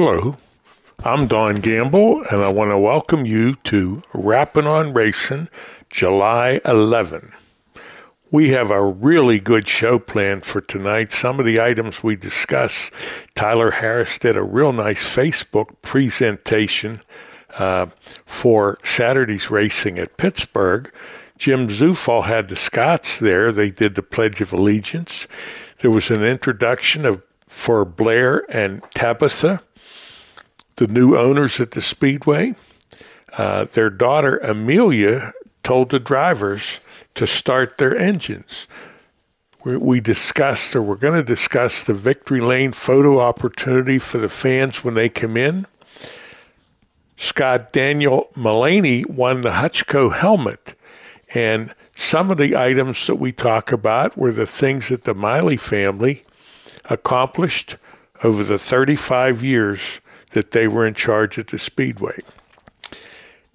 Hello, I'm Don Gamble, and I want to welcome you to Rapping on Racing, July 11. We have a really good show planned for tonight. Some of the items we discuss, Tyler Harris did a real nice Facebook presentation uh, for Saturday's racing at Pittsburgh. Jim Zufall had the Scots there. They did the Pledge of Allegiance. There was an introduction of for Blair and Tabitha the new owners at the Speedway. Uh, their daughter Amelia told the drivers to start their engines. We, we discussed, or we're going to discuss, the victory lane photo opportunity for the fans when they come in. Scott Daniel Mullaney won the Hutchco helmet. And some of the items that we talk about were the things that the Miley family accomplished over the 35 years that they were in charge at the Speedway.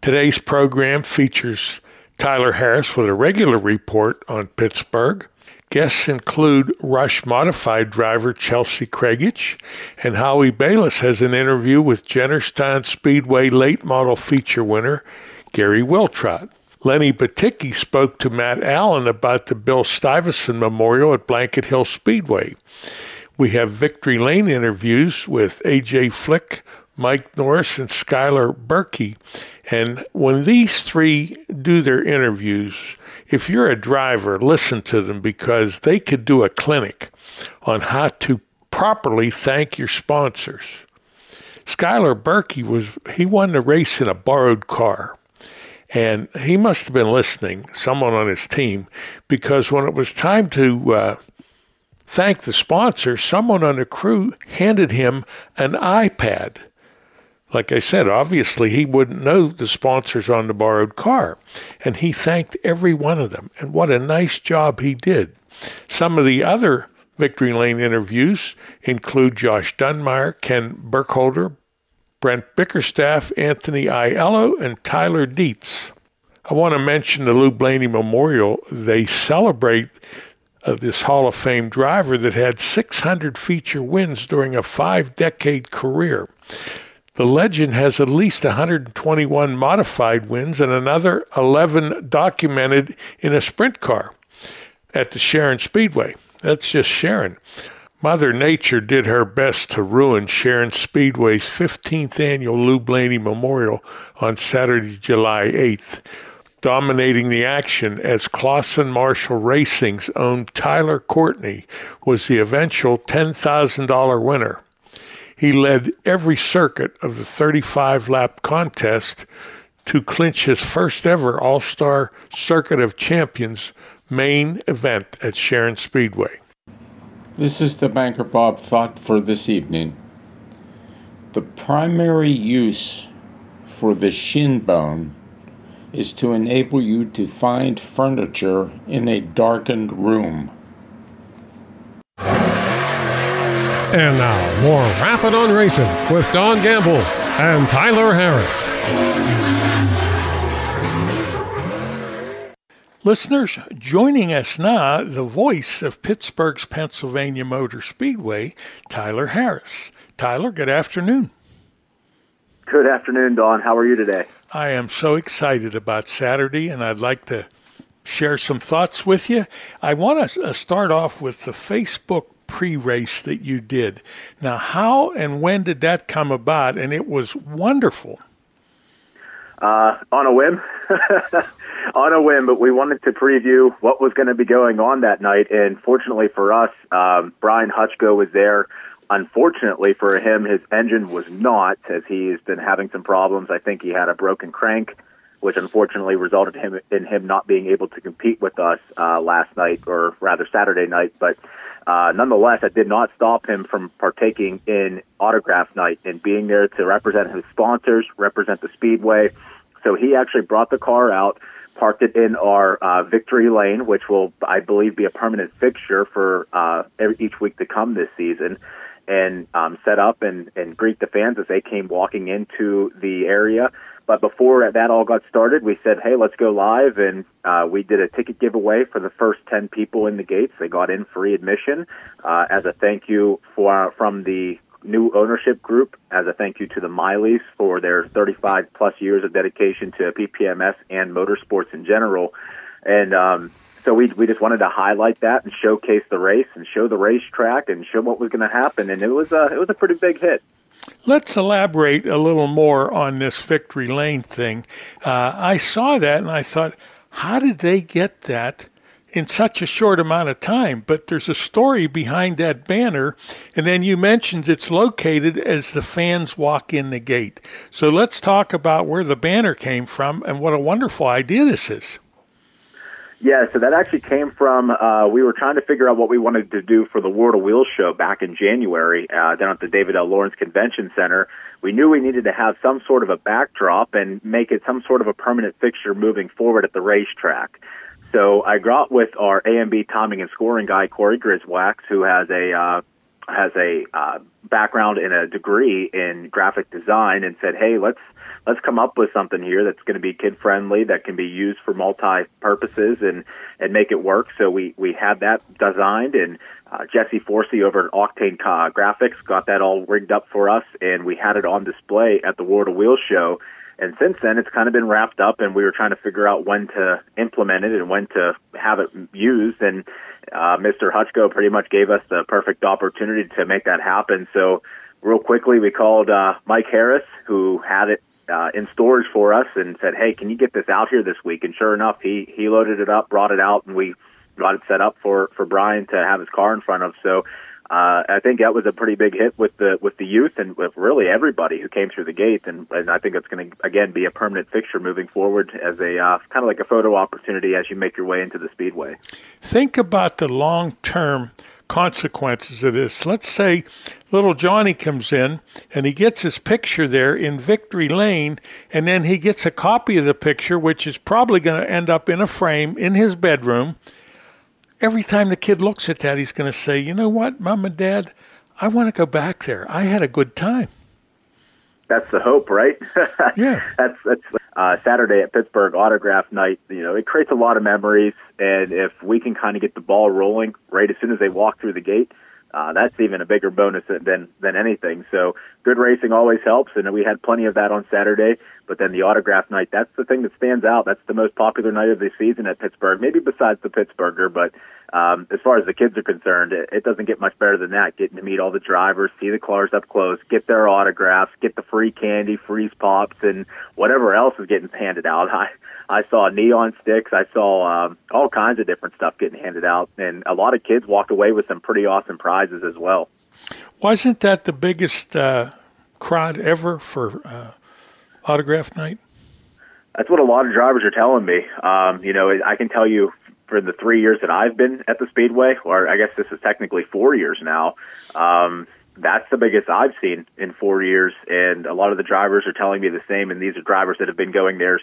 Today's program features Tyler Harris with a regular report on Pittsburgh. Guests include Rush Modified driver Chelsie Kriegisch, and Howie Balis has an interview with Jennerstown Speedway late model feature winner Gary Wiltrout. Lenny Batycki spoke to Matt Aland about the Bill Stivason Memorial at Blanket Hill Speedway. We have Victory Lane interviews with AJ Flick, Mike Norris, and Skyler Berkey. And when these three do their interviews, if you're a driver, listen to them because they could do a clinic on how to properly thank your sponsors. Skyler Berkey was he won the race in a borrowed car. And he must have been listening, someone on his team, because when it was time to uh, thank the sponsor, someone on the crew handed him an iPad. Like I said, obviously he wouldn't know the sponsors on the borrowed car. And he thanked every one of them. And what a nice job he did. Some of the other Victory Lane interviews include Josh Dunmyer, Ken Burkholder, Brent Bickerstaff, Anthony Aiello, and Tyler Dietz. I want to mention the Lou Blaney Memorial. They celebrate of this Hall of Fame driver that had 600 feature wins during a five decade career. The legend has at least 121 modified wins and another 11 documented in a sprint car at the Sharon Speedway. That's just Sharon. Mother Nature did her best to ruin Sharon Speedway's 15th annual Lou Blaney Memorial on Saturday, July 8th dominating the action as Clauson Marshall Racing's own Tyler Courtney was the eventual $10,000 winner. He led every circuit of the 35 lap contest to clinch his first ever All Star Circuit of Champions main event at Sharon Speedway. This is the Banker Bob thought for this evening. The primary use for the shin bone is to enable you to find furniture in a darkened room. And now, more Rapping on Racing with Don Gamble and Tyler Harris. Listeners, joining us now, the voice of Pittsburgh's Pennsylvania Motor Speedway, Tyler Harris. Tyler, good afternoon. Good afternoon, Don. How are you today? I am so excited about Saturday, and I'd like to share some thoughts with you. I want to uh, start off with the Facebook pre race that you did. Now, how and when did that come about? And it was wonderful. Uh, on a whim. on a whim, but we wanted to preview what was going to be going on that night. And fortunately for us, um, Brian Hutchko was there unfortunately for him, his engine was not, as he's been having some problems. I think he had a broken crank, which unfortunately resulted him in him not being able to compete with us uh, last night, or rather Saturday night. But uh, nonetheless, that did not stop him from partaking in autograph night and being there to represent his sponsors, represent the Speedway. So he actually brought the car out parked it in our uh, victory lane, which will, I believe, be a permanent fixture for uh, every, each week to come this season, and um, set up and, and greet the fans as they came walking into the area. But before that all got started, we said, "Hey, let's go live," and uh, we did a ticket giveaway for the first ten people in the gates. They got in free admission uh, as a thank you for from the new ownership group as a thank you to the Mileys for their 35 plus years of dedication to PPMS and motorsports in general. And um, so we we just wanted to highlight that and showcase the race and show the racetrack and show what was going to happen. And it was a it was a pretty big hit. Let's elaborate a little more on this victory lane thing. Uh, I saw that and I thought, how did they get that? in such a short amount of time. But there's a story behind that banner. And then you mentioned it's located as the fans walk in the gate. So let's talk about where the banner came from and what a wonderful idea this is. Yeah, so that actually came from uh, we were trying to figure out what we wanted to do for the World of Wheels show back in January uh, down at the David L. Lawrence Convention Center. We knew we needed to have some sort of a backdrop and make it some sort of a permanent fixture moving forward at the racetrack. So I got with our AMB timing and scoring guy Corey Griswax, who has a uh, has a uh, background in a degree in graphic design, and said, "Hey, let's let's come up with something here that's going to be kid friendly, that can be used for multi purposes, and and make it work." So we we had that designed, and uh, Jesse Forsey over at Octane Graphics got that all rigged up for us, and we had it on display at the World of Wheels show and since then it's kind of been wrapped up and we were trying to figure out when to implement it and when to have it used and uh, Mr. Hutchko pretty much gave us the perfect opportunity to make that happen. So real quickly we called uh, Mike Harris who had it uh, in storage for us and said, "Hey, can you get this out here this week?" And sure enough, he he loaded it up, brought it out, and we got it set up for for Brian to have his car in front of. So uh, I think that was a pretty big hit with the with the youth and with really everybody who came through the gate, and, and I think it's going to again be a permanent fixture moving forward as a uh, kind of like a photo opportunity as you make your way into the speedway. Think about the long term consequences of this. Let's say little Johnny comes in and he gets his picture there in Victory Lane, and then he gets a copy of the picture, which is probably going to end up in a frame in his bedroom every time the kid looks at that, he's going to say, you know what, mom and dad, I want to go back there. I had a good time. That's the hope, right? yeah. that's that's uh, Saturday at Pittsburgh Autograph Night. You know, it creates a lot of memories, and if we can kind of get the ball rolling right as soon as they walk through the gate, uh, that's even a bigger bonus than than anything. So good racing always helps, and we had plenty of that on Saturday. But then the autograph night, that's the thing that stands out. That's the most popular night of the season at Pittsburgh, maybe besides the Pittsburgher. But um, as far as the kids are concerned, it, it doesn't get much better than that. Getting to meet all the drivers, see the cars up close, get their autographs, get the free candy, freeze pops, and whatever else is getting handed out. I, I saw neon sticks. I saw um, all kinds of different stuff getting handed out, and a lot of kids walked away with some pretty awesome prizes as well. Wasn't that the biggest uh, crowd ever for uh, autograph night? That's what a lot of drivers are telling me. Um, you know, I can tell you for the three years that I've been at the Speedway, or I guess this is technically four years now. Um, that's the biggest I've seen in four years, and a lot of the drivers are telling me the same. And these are drivers that have been going there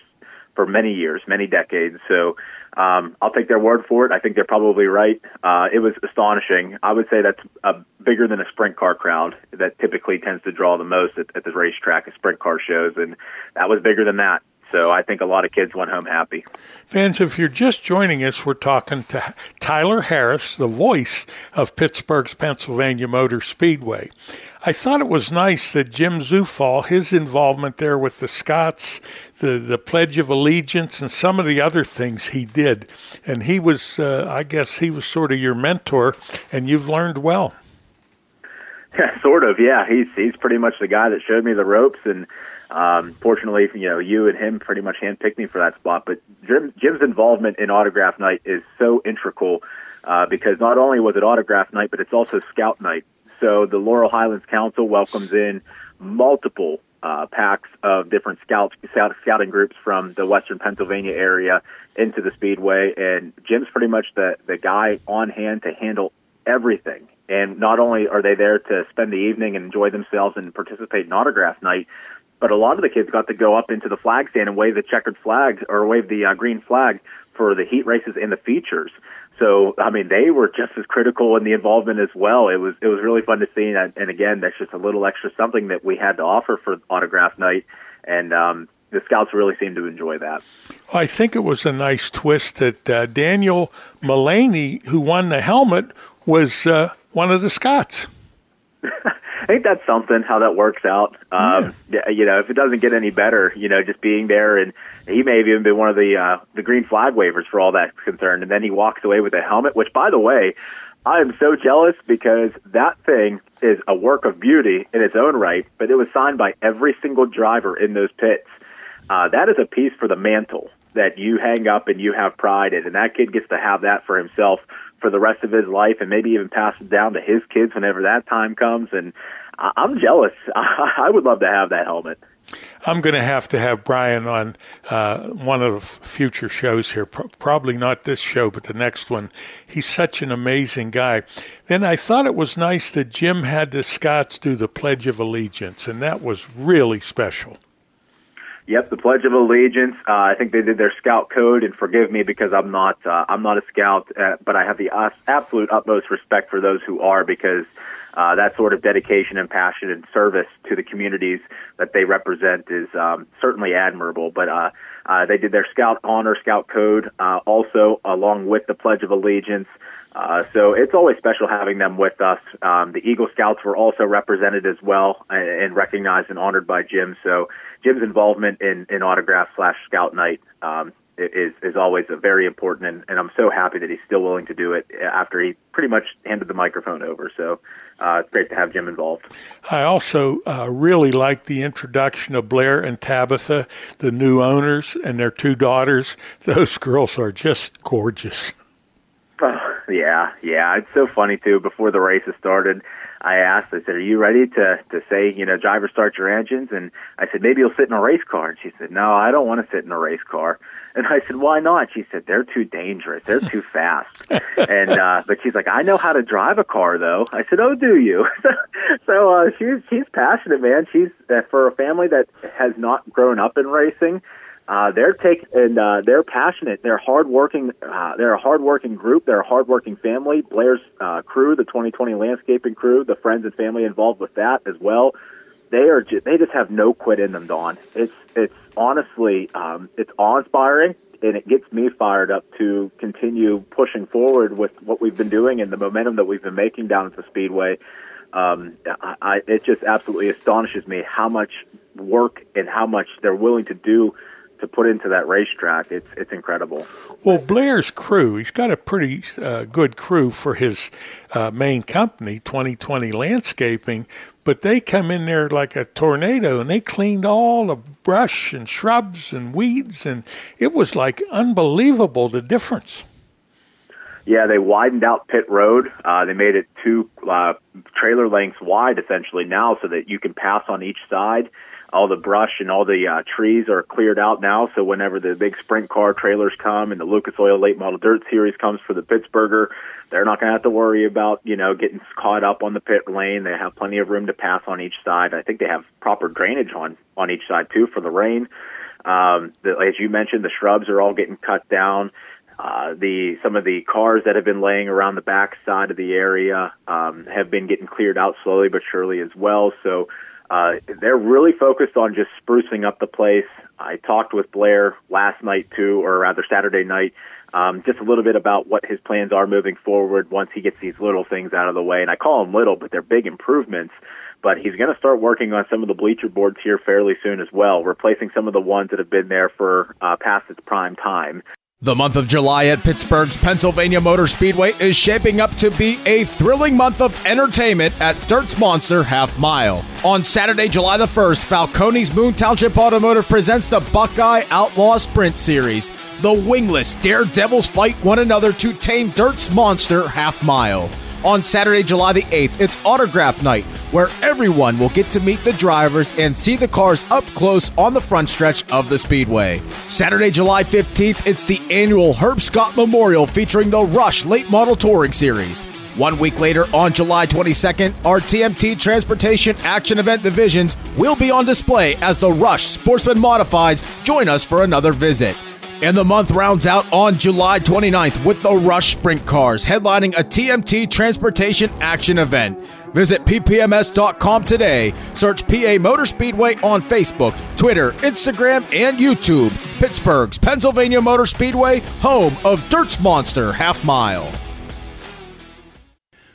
for many years, many decades. So um, I'll take their word for it. I think they're probably right. Uh, it was astonishing. I would say that's bigger than a sprint car crowd that typically tends to draw the most at, at the racetrack at sprint car shows, and that was bigger than that. So I think a lot of kids went home happy. Fans, if you're just joining us, we're talking to Tyler Harris, the voice of Pittsburgh's Pennsylvania Motor Speedway. I thought it was nice that Jim Zufall, his involvement there with the Scots, the, the Pledge of Allegiance, and some of the other things he did. And he was, uh, I guess, he was sort of your mentor, and you've learned well. Yeah, sort of. Yeah, he's he's pretty much the guy that showed me the ropes, and um, fortunately, you know, you and him pretty much handpicked me for that spot. But Jim, Jim's involvement in autograph night is so integral uh, because not only was it autograph night, but it's also scout night. So the Laurel Highlands Council welcomes in multiple uh, packs of different scout, scout scouting groups from the Western Pennsylvania area into the Speedway, and Jim's pretty much the the guy on hand to handle everything. And not only are they there to spend the evening and enjoy themselves and participate in autograph night, but a lot of the kids got to go up into the flag stand and wave the checkered flag or wave the uh, green flag for the heat races and the features. So I mean, they were just as critical in the involvement as well. It was it was really fun to see, and, and again, that's just a little extra something that we had to offer for autograph night, and um, the scouts really seemed to enjoy that. I think it was a nice twist that uh, Daniel Mullaney, who won the helmet, was uh, one of the Scots. I think that's something how that works out. Um, yeah. You know, if it doesn't get any better, you know, just being there and he may have even been one of the uh, the green flag wavers for all that's concerned. And then he walks away with a helmet, which, by the way, I am so jealous because that thing is a work of beauty in its own right. But it was signed by every single driver in those pits. Uh, that is a piece for the mantle that you hang up and you have pride in, and that kid gets to have that for himself for the rest of his life and maybe even pass it down to his kids whenever that time comes. And I'm jealous. I would love to have that helmet. I'm going to have to have Brian on uh, one of the future shows here. Pro- probably not this show, but the next one. He's such an amazing guy. Then I thought it was nice that Jim had the Scots do the Pledge of Allegiance, and that was really special. Yep, the Pledge of Allegiance. Uh, I think they did their Scout code, and forgive me because I'm not uh, I'm not a Scout, uh, but I have the uh, absolute utmost respect for those who are because uh, that sort of dedication and passion and service to the communities that they represent is um, certainly admirable. But uh, uh, they did their Scout Honor Scout Code uh, also along with the Pledge of Allegiance. Uh, so it's always special having them with us. Um, the Eagle Scouts were also represented as well and, and recognized and honored by Jim. So Jim's involvement in, in autograph slash scout night um, is is always a very important, and, and I'm so happy that he's still willing to do it after he pretty much handed the microphone over. So uh, it's great to have Jim involved. I also uh, really like the introduction of Blair and Tabitha, the new owners, and their two daughters. Those girls are just gorgeous. Oh, yeah, yeah. It's so funny too. Before the races started, I asked, I said, "Are you ready to to say, you know, driver start your engines?" And I said, "Maybe you'll sit in a race car." And she said, "No, I don't want to sit in a race car." And I said, "Why not?" She said, "They're too dangerous. They're too fast." and uh, but she's like, "I know how to drive a car, though." I said, "Oh, do you?" so uh, she's she's passionate, man. She's uh, for a family that has not grown up in racing. Uh, they're take and uh, they're passionate. They're hardworking. Uh, they're a hardworking group. They're a hardworking family. Blair's uh, crew, the 2020 landscaping crew, the friends and family involved with that as well. They are. Just, they just have no quit in them, Don. It's it's honestly um, it's awe inspiring, and it gets me fired up to continue pushing forward with what we've been doing and the momentum that we've been making down at the Speedway. Um, I, I, it just absolutely astonishes me how much work and how much they're willing to do to put into that racetrack. It's it's incredible. Well, Blair's crew, he's got a pretty uh, good crew for his uh, main company, 2020 Landscaping, but they come in there like a tornado and they cleaned all the brush and shrubs and weeds, and it was like unbelievable the difference. Yeah, they widened out pit road. Uh, they made it two uh, trailer lengths wide essentially now, so that you can pass on each side all the brush and all the uh, trees are cleared out now. So whenever the big sprint car trailers come and the Lucas Oil Late Model Dirt Series comes for the Pittsburgher, they're not going to have to worry about you know getting caught up on the pit lane. They have plenty of room to pass on each side. I think they have proper drainage on on each side too for the rain. Um, the, as you mentioned, the shrubs are all getting cut down. Uh, the some of the cars that have been laying around the back side of the area um, have been getting cleared out slowly but surely as well. So uh, they're really focused on just sprucing up the place. I talked with Blair last night too, or rather Saturday night, um, just a little bit about what his plans are moving forward once he gets these little things out of the way. And I call them little, but they're big improvements. But he's going to start working on some of the bleacher boards here fairly soon as well, replacing some of the ones that have been there for uh, past its prime time. The month of July at Pittsburgh's Pennsylvania Motor Speedway is shaping up to be a thrilling month of entertainment at Dirt's Monster Half Mile. On Saturday, July the 1st, Falcone's Moon Township Automotive presents the Buckeye Outlaw Sprint Series. The wingless daredevils fight one another to tame Dirt's Monster Half Mile. On Saturday, July the 8th, it's Autograph Night, where everyone will get to meet the drivers and see the cars up close on the front stretch of the Speedway. Saturday, July 15th, it's the annual Herb Scott Memorial featuring the Rush Late Model Touring Series. One week later, on July 22nd, our TMT Transportation Action Event divisions will be on display as the Rush Sportsman Modifieds join us for another visit. And the month rounds out on July 29th with the Rush Sprint Cars headlining a TMT Transportation Action event. Visit ppms.com today. Search PA Motor Speedway on Facebook, Twitter, Instagram, and YouTube. Pittsburgh's Pennsylvania Motor Speedway, home of Dirt's Monster Half Mile.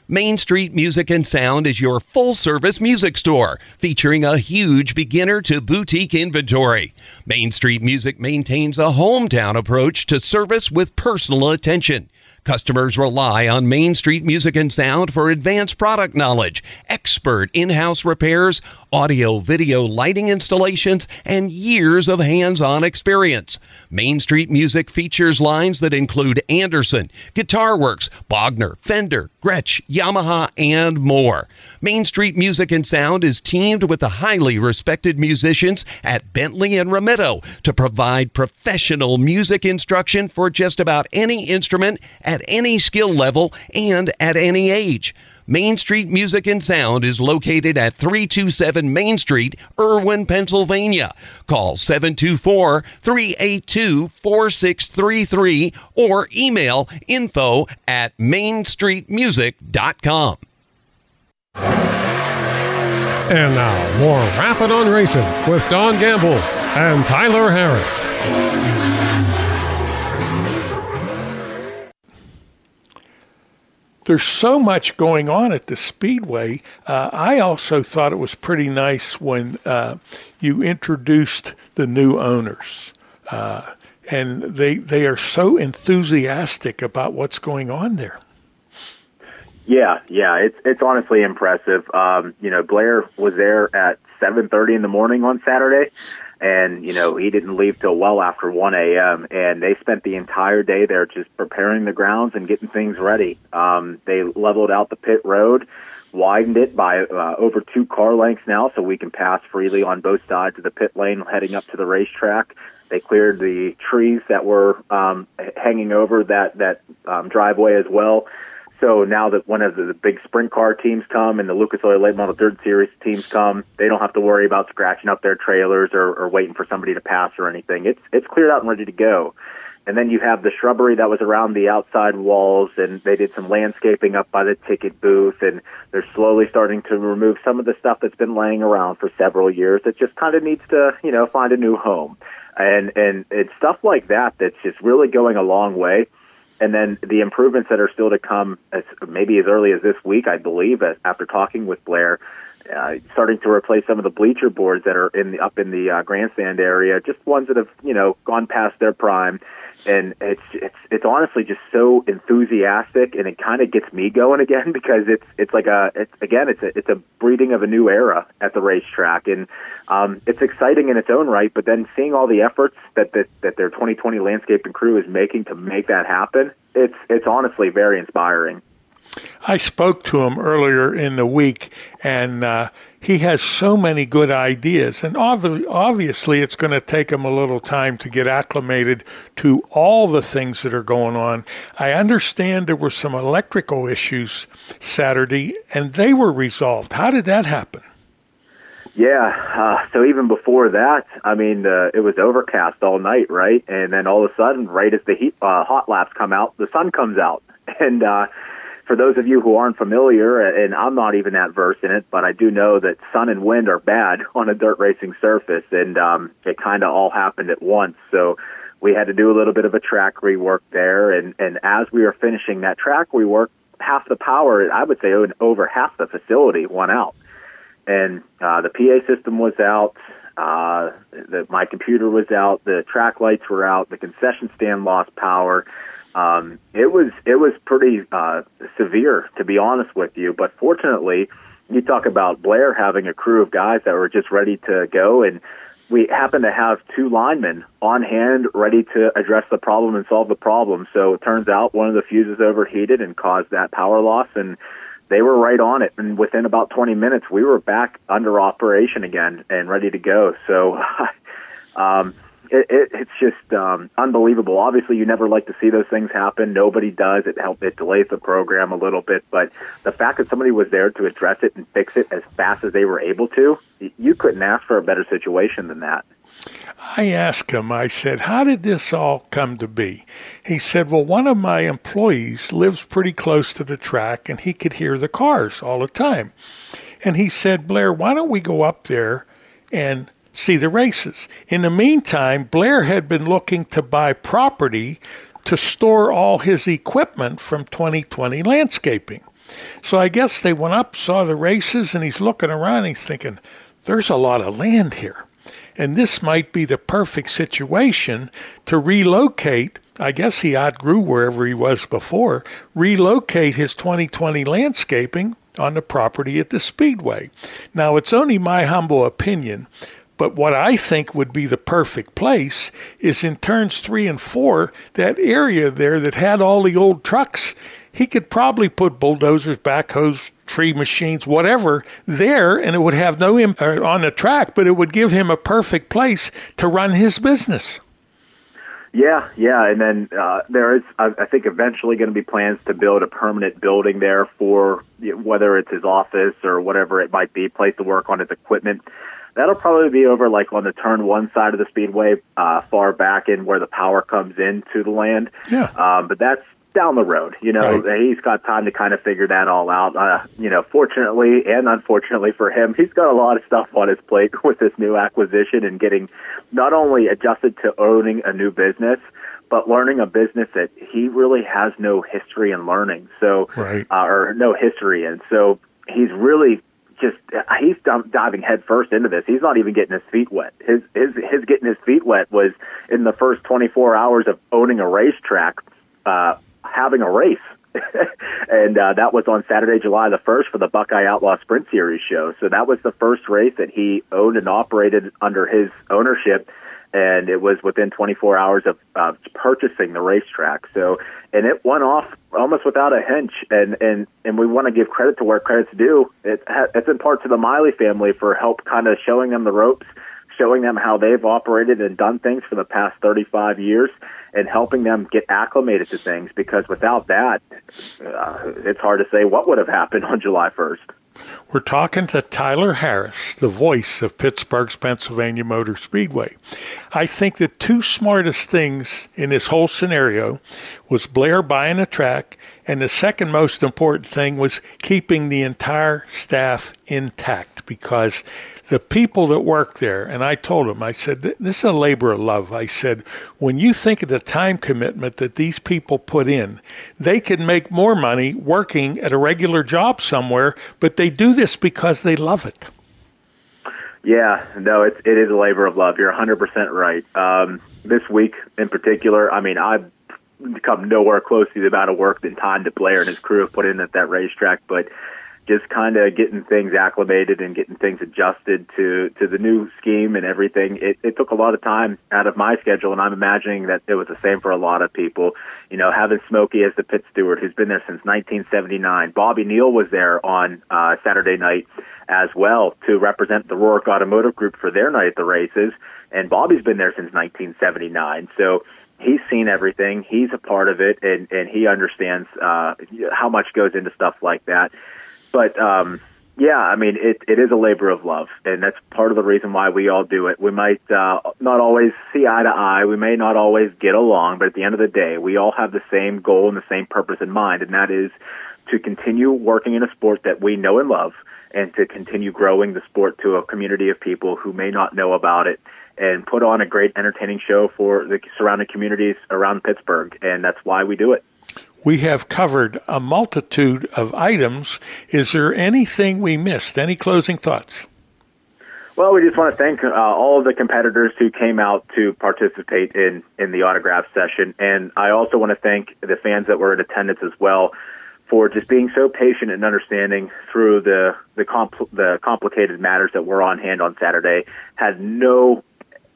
Main Street Music and Sound is your full service music store featuring a huge beginner to boutique inventory. Main Street Music maintains a hometown approach to service with personal attention. Customers rely on Main Street Music and Sound for advanced product knowledge, expert in house repairs, audio video lighting installations, and years of hands on experience. Main Street Music features lines that include Anderson, Guitar Works, Bogner, Fender, Gretsch, Yamaha, and more. Main Street Music and Sound is teamed with the highly respected musicians at Bentley and Ramitto to provide professional music instruction for just about any instrument at any skill level and at any age. Main Street Music and Sound is located at 327 Main Street, Irwin, Pennsylvania. Call 724 382 4633 or email info at mainstreetmusic.com. And now, more Rapping on Racing with Don Gamble and Tyler Harris. There's so much going on at the Speedway. Uh, I also thought it was pretty nice when uh, you introduced the new owners. Uh, and they they are so enthusiastic about what's going on there. Yeah, yeah, it's it's honestly impressive. Um, you know, Blair was there at 7:30 in the morning on Saturday, and you know he didn't leave till well after 1 a.m. and they spent the entire day there just preparing the grounds and getting things ready. Um, they leveled out the pit road, widened it by uh, over two car lengths now, so we can pass freely on both sides of the pit lane heading up to the racetrack. They cleared the trees that were um, hanging over that that um, driveway as well. So now that one of the, big sprint car teams come and the Lucas Oil Late Model Dirt Series teams come, they don't have to worry about scratching up their trailers or, or waiting for somebody to pass or anything. It's it's cleared out and ready to go. And then you have the shrubbery that was around the outside walls, and they did some landscaping up by the ticket booth, and they're slowly starting to remove some of the stuff that's been laying around for several years that just kind of needs to, you know, find a new home. And and it's stuff like that that's just really going a long way and then the improvements that are still to come, as maybe as early as this week, I believe, after talking with Blair, uh, starting to replace some of the bleacher boards that are in the up in the uh, grandstand area, just ones that have you know gone past their prime, and it's it's it's honestly just so enthusiastic, and it kind of gets me going again because it's it's like a it's again it's a it's a breeding of a new era at the racetrack, and um, it's exciting in its own right. But then seeing all the efforts that that that their 2020 landscaping crew is making to make that happen, it's it's honestly very inspiring. I spoke to him earlier in the week, and uh, he has so many good ideas. And obviously, it's going to take him a little time to get acclimated to all the things that are going on. I understand there were some electrical issues Saturday, and they were resolved. How did that happen? Yeah. Uh, so even before that, I mean, uh, it was overcast all night, right? And then all of a sudden, right as the heat uh, hot laps come out, the sun comes out, and uh, for those of you who aren't familiar, and I'm not even that versed in it, but I do know that sun and wind are bad on a dirt racing surface, and um, it kind of all happened at once. So we had to do a little bit of a track rework there, and and as we were finishing that track rework, half the power, I would say, over half the facility went out, and uh, the PA system was out. Uh, the, my computer was out. The track lights were out. The concession stand lost power um, it was it was pretty uh, severe, to be honest with you. But fortunately, you talk about Blair having a crew of guys that were just ready to go, and we happened to have two linemen on hand ready to address the problem and solve the problem. So it turns out one of the fuses overheated and caused that power loss, and they were right on it. And within about 20 minutes, we were back under operation again and ready to go. So um, it, it, it's just um, unbelievable. Obviously, you never like to see those things happen. Nobody does. It help it delays the program a little bit, but the fact that somebody was there to address it and fix it as fast as they were able to, you couldn't ask for a better situation than that. I asked him, I said, How did this all come to be? He said, Well, one of my employees lives pretty close to the track and he could hear the cars all the time. And he said, Blair, why don't we go up there and see the races. In the meantime, Blair had been looking to buy property to store all his equipment from 2020 landscaping. So I guess they went up, saw the races, and he's looking around. he's thinking, there's a lot of land here. And this might be the perfect situation to relocate. I guess he outgrew wherever he was before, relocate his 2020 landscaping on the property at the Speedway. Now, it's only my humble opinion, but what I think would be the perfect place is in turns three and four, that area there that had all the old trucks. He could probably put bulldozers, backhoes, tree machines, whatever there, and it would have no impact on the track, but it would give him a perfect place to run his business. Yeah, yeah, and then uh, there is, I, I think, eventually going to be plans to build a permanent building there for whether it's his office or whatever it might be, place to work on his equipment. That'll probably be over like on the turn one side of the speedway, uh, far back in where the power comes into the land. Yeah. Um, but that's down the road. You know, right. he's got time to kind of figure that all out. Uh, you know, fortunately and unfortunately for him, he's got a lot of stuff on his plate with this new acquisition and getting not only adjusted to owning a new business, but learning a business that he really has no history in learning. So, right. uh, or no history in. So he's really just he's diving headfirst into this. He's not even getting his feet wet. His his his getting his feet wet was in the first 24 hours of owning a racetrack, uh, having a race. and uh, that was on Saturday, July the 1st for the Buckeye Outlaw Sprint Series show. So that was the first race that he owned and operated under his ownership and it was within 24 hours of, of purchasing the racetrack. So, and it went off almost without a hitch. And and and we want to give credit to where credit's due. It, it's in part to the Miley family for help, kind of showing them the ropes, showing them how they've operated and done things for the past 35 years, and helping them get acclimated to things. Because without that, uh, it's hard to say what would have happened on July 1st. We're talking to Tyler Harris, the voice of Pittsburgh's Pennsylvania Motor Speedway. I think the two smartest things in this whole scenario was Blair buying a track, and the second most important thing was keeping the entire staff intact because the people that work there, and I told them, I said, this is a labor of love. I said, when you think of the time commitment that these people put in, they can make more money working at a regular job somewhere, but they do this because they love it. Yeah, no, it's it is a labor of love. You're 100% right. Um, this week in particular, I mean, I've come nowhere close to the amount of work that Blair and his crew have put in at that racetrack, but just kind of getting things acclimated and getting things adjusted to to the new scheme and everything. It, it took a lot of time out of my schedule, and I'm imagining that it was the same for a lot of people. You know, having Smokey as the pit steward, who's been there since 1979. Bobby Neal was there on uh, Saturday night as well to represent the Roark Automotive Group for their night at the races, and Bobby's been there since 1979. So he's seen everything. He's a part of it, and and he understands uh, how much goes into stuff like that. But um, yeah, I mean, it, it is a labor of love, and that's part of the reason why we all do it. We might uh, not always see eye to eye, we may not always get along, but at the end of the day, we all have the same goal and the same purpose in mind, and that is to continue working in a sport that we know and love, and to continue growing the sport to a community of people who may not know about it and put on a great entertaining show for the surrounding communities around Pittsburgh. And that's why we do it we have covered a multitude of items. Is there anything we missed? Any closing thoughts? Well, we just want to thank uh, all of the competitors who came out to participate in, in the autograph session. And I also want to thank the fans that were in attendance as well for just being so patient and understanding through the, the, compl- the complicated matters that were on hand on Saturday. Had no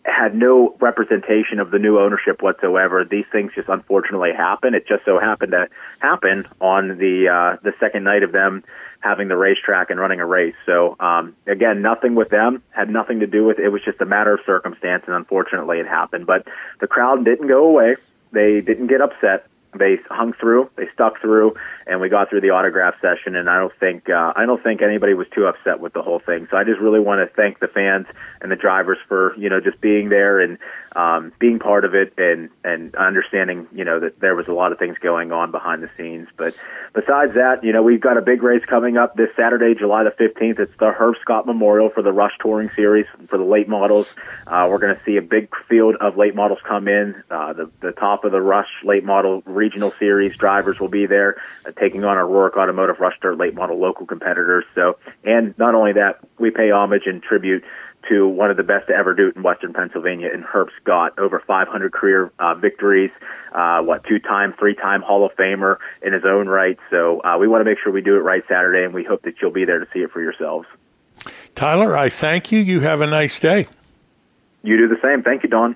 had no representation of the new ownership whatsoever. These things just unfortunately happen. It just so happened to happen on the uh, the second night of them having the racetrack and running a race. So um, again, nothing with them had nothing to do with it. It was just a matter of circumstance, and unfortunately, it happened. But the crowd didn't go away. They didn't get upset they hung through, they stuck through, and we got through the autograph session. And I don't think uh, I don't think anybody was too upset with the whole thing. So I just really want to thank the fans and the drivers for you know just being there and um, being part of it and and understanding you know that there was a lot of things going on behind the scenes. But besides that, you know we've got a big race coming up this Saturday, July the 15th. It's the Herb Scott Memorial for the Rush Touring Series for the late models. Uh, we're going to see a big field of late models come in. Uh, the the top of the Rush late model regional series drivers will be there, uh, taking on our Roark Automotive Rush Dirt late model local competitors. So, and not only that, we pay homage and tribute to one of the best to ever do it in Western Pennsylvania in Herb Scott. Over 500 career uh, victories, uh, what two-time, three-time Hall of Famer in his own right. So uh, we want to make sure we do it right Saturday, and we hope that you'll be there to see it for yourselves. Tyler, I thank you. You have a nice day. You do the same. Thank you, Don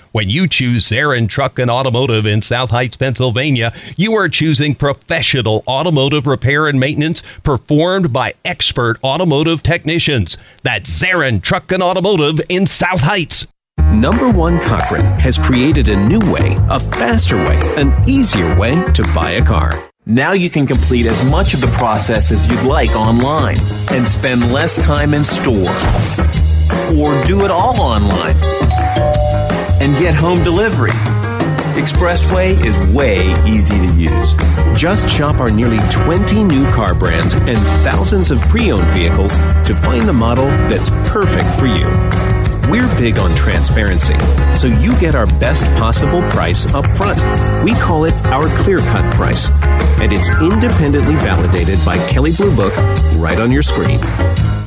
When you choose Zarin Truck and Automotive in South Heights, Pennsylvania, you are choosing professional automotive repair and maintenance performed by expert automotive technicians. That's Zarin Truck and Automotive in South Heights. Number One Cochran has created a new way, a faster way, an easier way to buy a car. Now you can complete as much of the process as you'd like online and spend less time in store. Or do it all online and get home delivery. Expressway is way easy to use. Just shop our nearly 20 new car brands and thousands of pre owned vehicles to find the model that's perfect for you. We're big on transparency, so you get our best possible price up front. We call it our clear cut price, and it's independently validated by Kelley Blue Book right on your screen.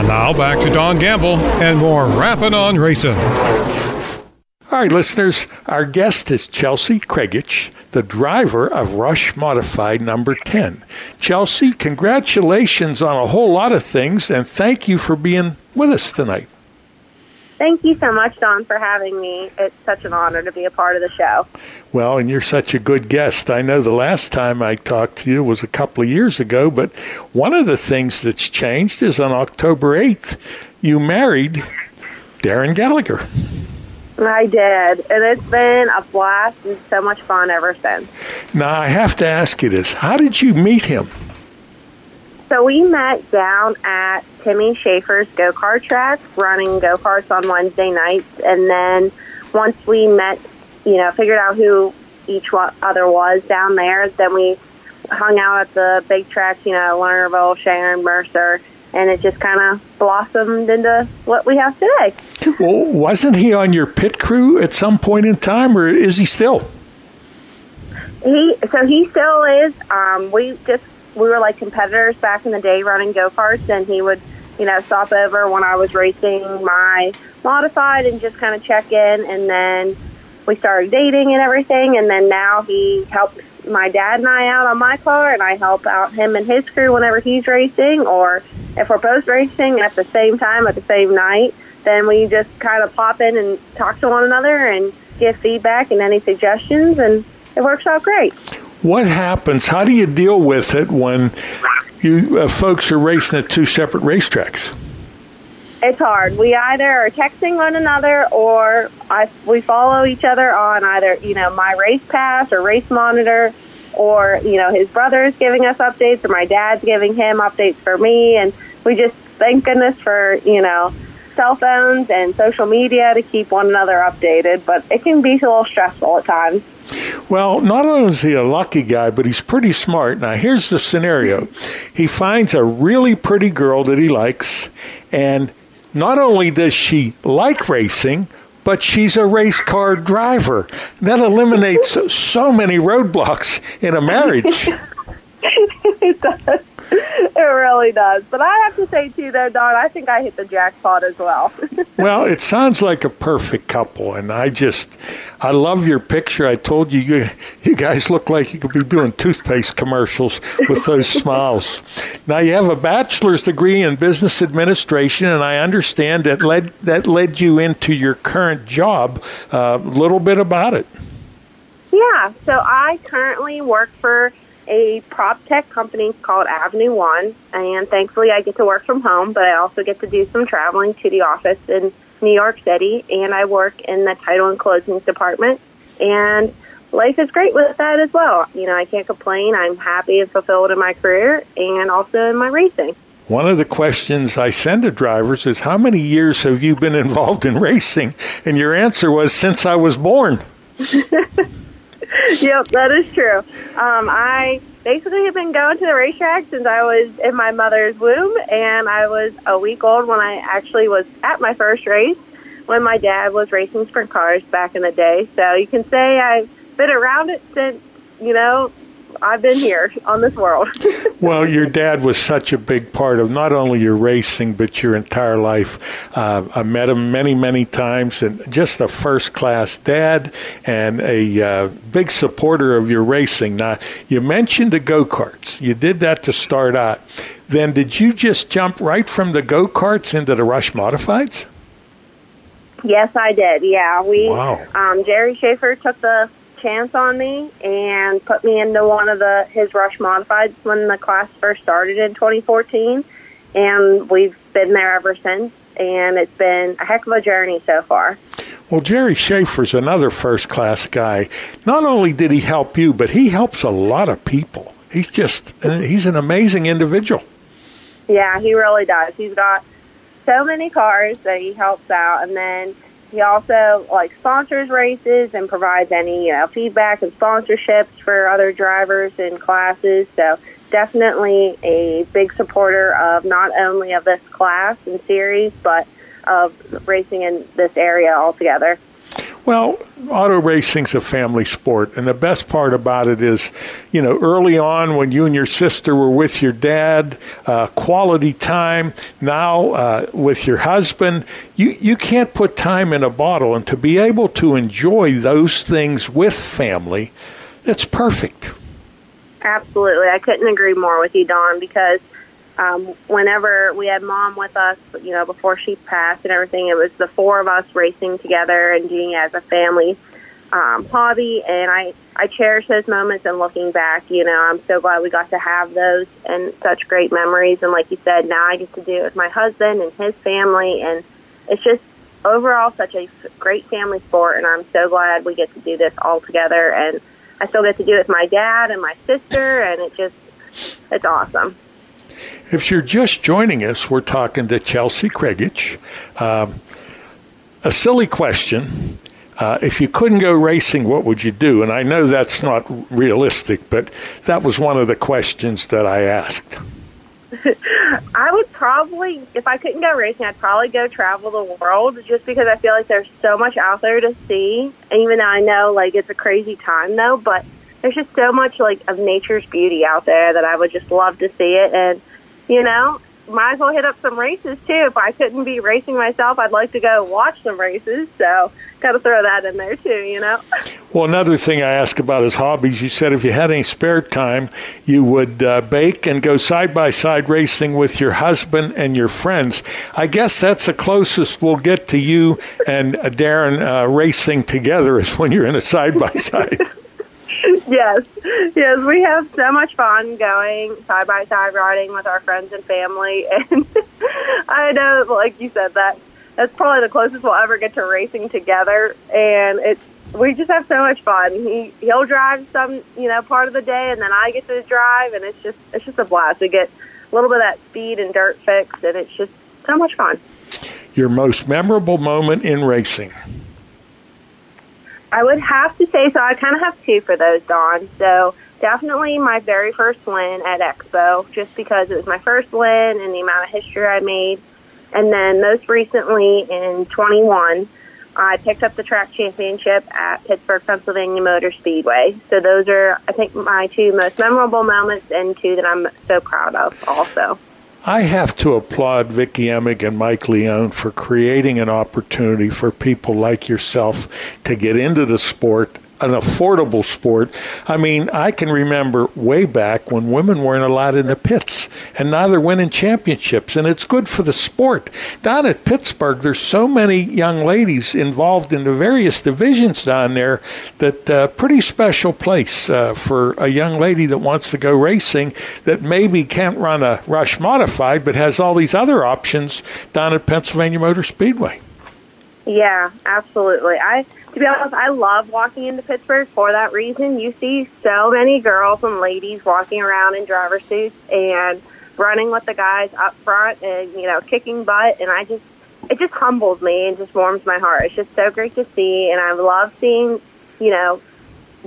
And now back to Don Gamble and more Rapping on Racing. All right, listeners, our guest is Chelsie Kriegisch, the driver of Rush Modified number 10. Chelsie, congratulations on a whole lot of things, and thank you for being with us tonight. Thank you so much, Don, for having me. It's such an honor to be a part of the show. Well, and you're such a good guest. I know the last time I talked to you was a couple of years ago, but one of the things that's changed is on October 8th, you married Darren Gallagher. I did, and it's been a blast and so much fun ever since. Now, I have to ask you this how did you meet him? So we met down at Timmy Schaefer's go kart track, running go karts on Wednesday nights, and then once we met, you know, figured out who each other was down there, then we hung out at the big tracks, you know, Lernerville, Sharon, Mercer, and it just kind of blossomed into what we have today. Well, wasn't he on your pit crew at some point in time, or is he still? He so he still is. Um, we just we were like competitors back in the day running go karts, and he would, you know, stop over when I was racing my modified and just kind of check in. And then we started dating and everything. And then now he helps my dad and I out on my car, and I help out him and his crew whenever he's racing, or if we're both racing at the same time at the same night. then we just kind of pop in and talk to one another and give feedback and any suggestions, and it works out great. What happens? How do you deal with it when you uh, folks are racing at two separate racetracks? It's hard. We either are texting one another or I, we follow each other on either, you know, my race pass or race monitor or, you know, his brother is giving us updates or my dad's giving him updates for me. And we just, thank goodness for, you know, cell phones and social media to keep one another updated, but it can be a little stressful at times. Well, not only is he a lucky guy, but he's pretty smart. Now, here's the scenario he finds a really pretty girl that he likes, and not only does she like racing, but she's a race car driver. That eliminates so, many roadblocks in a marriage. it does. It really does. But I have to say, too, though, Don, I think I hit the jackpot as well. well, it sounds like a perfect couple. And I just, I love your picture. I told you, you, you guys look like you could be doing toothpaste commercials with those smiles. Now, you have a bachelor's degree in business administration, and I understand that led, that led you into your current job. A uh, little bit about it. Yeah. So I currently work for a prop tech company called Avenue One, and thankfully I get to work from home, but I also get to do some traveling to the office in New York City, and I work in the title and closings department, and life is great with that as well. You know, I can't complain. I'm happy and fulfilled in my career and also in my racing. One of the questions I send to drivers is how many years have you been involved in racing? And your answer was since I was born. yep, that is true. Um, I basically have been going to the racetrack since I was in my mother's womb, and I was a week old when I actually was at my first race when my dad was racing sprint cars back in the day. So you can say I've been around it since, you know, I've been here on this world. well, your dad was such a big part of not only your racing but your entire life. Uh, I met him many, many times, and just a first-class dad and a uh, big supporter of your racing. Now, you mentioned the go-karts. You did that to start out. Then, did you just jump right from the go-karts into the Rush Modifieds? Yes, I did. Yeah, we. Wow. Um, Jerry Schaefer took the chance on me and put me into one of the his Rush Modifieds when the class first started in 2014, and we've been there ever since. And it's been a heck of a journey so far. Well, Jerry Schaefer's another first class guy. Not only did he help you, but he helps a lot of people. He's just, he's an amazing individual. Yeah, he really does. He's got so many cars that he helps out. And then he also like sponsors races and provides any you know feedback and sponsorships for other drivers and classes. So definitely a big supporter of not only of this class and series, but of racing in this area altogether. Well, auto racing's a family sport, and the best part about it is, you know, early on when you and your sister were with your dad, uh, quality time. Now uh, with your husband, you you can't put time in a bottle, and to be able to enjoy those things with family, it's perfect. Absolutely, I couldn't agree more with you, Don, because um, whenever we had mom with us, you know, before she passed and everything, it was the four of us racing together and doing it as a family um, hobby. And I, I cherish those moments and looking back, you know, I'm so glad we got to have those and such great memories. And like you said, now I get to do it with my husband and his family. And it's just overall such a great family sport. And I'm so glad we get to do this all together. And I still get to do it with my dad and my sister. And it just, it's awesome. If you're just joining us, we're talking to Chelsie Kriegisch. Um, a silly question. Uh, if you couldn't go racing, what would you do? And I know that's not realistic, but that was one of the questions that I asked. I would probably, if I couldn't go racing, I'd probably go travel the world just because I feel like there's so much out there to see. Even though I know like it's a crazy time though, but there's just so much like of nature's beauty out there that I would just love to see it. And you know, might as well hit up some races too. If I couldn't be racing myself, I'd like to go watch some races. So, got to throw that in there too, you know. Well, another thing I asked about his hobbies, you said if you had any spare time, you would uh, bake and go side by side racing with your husband and your friends. I guess that's the closest we'll get to you and uh, Darren uh, racing together is when you're in a side by side. yes, yes, we have so much fun going side by side riding with our friends and family, and I know, like you said, that that's probably the closest we'll ever get to racing together, and it's we just have so much fun. He he'll drive some you know part of the day, and then I get to drive, and it's just it's just a blast. We get a little bit of that speed and dirt fix, and it's just so much fun. Your most memorable moment in racing? I would have to say so. I kind of have two for those, Don. So definitely my very first win at Expo, just because it was my first win and the amount of history I made. And then most recently in 21, I picked up the track championship at Pittsburgh, Pennsylvania Motor Speedway. So those are, I think, my two most memorable moments and two that I'm so proud of also. I have to applaud Vicki Emig and Mike Leone for creating an opportunity for people like yourself to get into the sport an affordable sport. I mean, I can remember way back when women weren't allowed in the pits, and now they're winning championships, and it's good for the sport. Down at Pittsburgh, there's so many young ladies involved in the various divisions down there that uh, pretty special place uh, for a young lady that wants to go racing that maybe can't run a Rush modified, but has all these other options down at Pennsylvania Motor Speedway. Yeah, absolutely. I to be honest, I love walking into Pittsburgh for that reason. You see so many girls and ladies walking around in driver suits and running with the guys up front and you know kicking butt, and I just it just humbles me and just warms my heart. It's just so great to see, and I love seeing you know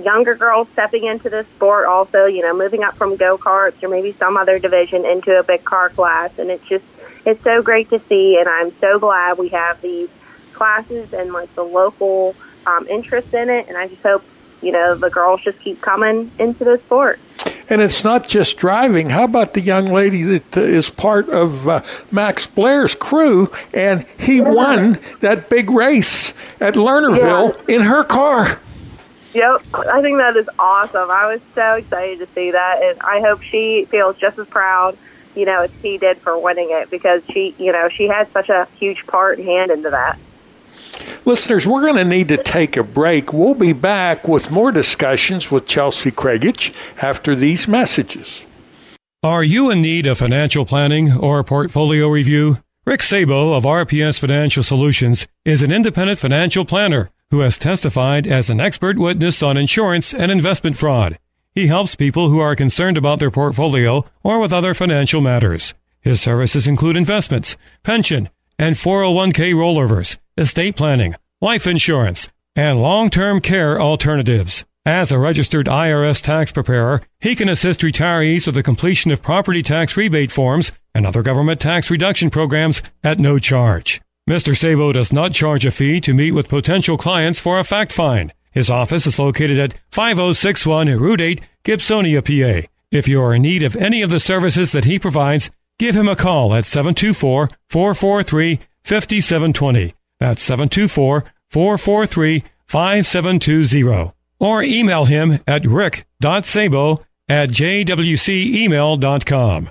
younger girls stepping into the sport. Also, you know, moving up from go karts or maybe some other division into a big car class, and it's just it's so great to see, and I'm so glad we have these classes and like the local um, interest in it, and I just hope you know the girls just keep coming into the sport. And it's not just driving. How about the young lady that uh, part of uh, Max Blair's crew, and he yeah. won that big race at Lernerville yeah. in her car? Yep, I think that is awesome. I was so excited to see that, and I hope she feels just as proud, you know, as he did for winning it because she, you know, she had such a huge part and hand into that. Listeners, we're going to need to take a break. We'll be back with more discussions with Chelsie Kriegisch after these messages. Are you in need of financial planning or portfolio review? Rick Sabo of RPS Financial Solutions is an independent financial planner who has testified as an expert witness on insurance and investment fraud. He helps people who are concerned about their portfolio or with other financial matters. His services include investments, pension, and 401k rollovers estate planning, life insurance, and long term care alternatives. As a registered IRS tax preparer, he can assist retirees with the completion of property tax rebate forms and other government tax reduction programs at no charge. Mr. Sabo does not charge a fee to meet with potential clients for a fact find. His office is located at 5061 Route 8, Gibsonia, PA. If you are in need of any of the services that he provides, give him a call at 724 443 5720. That's 724 443 5720. Or email him at rick.sabo at jwcemail.com.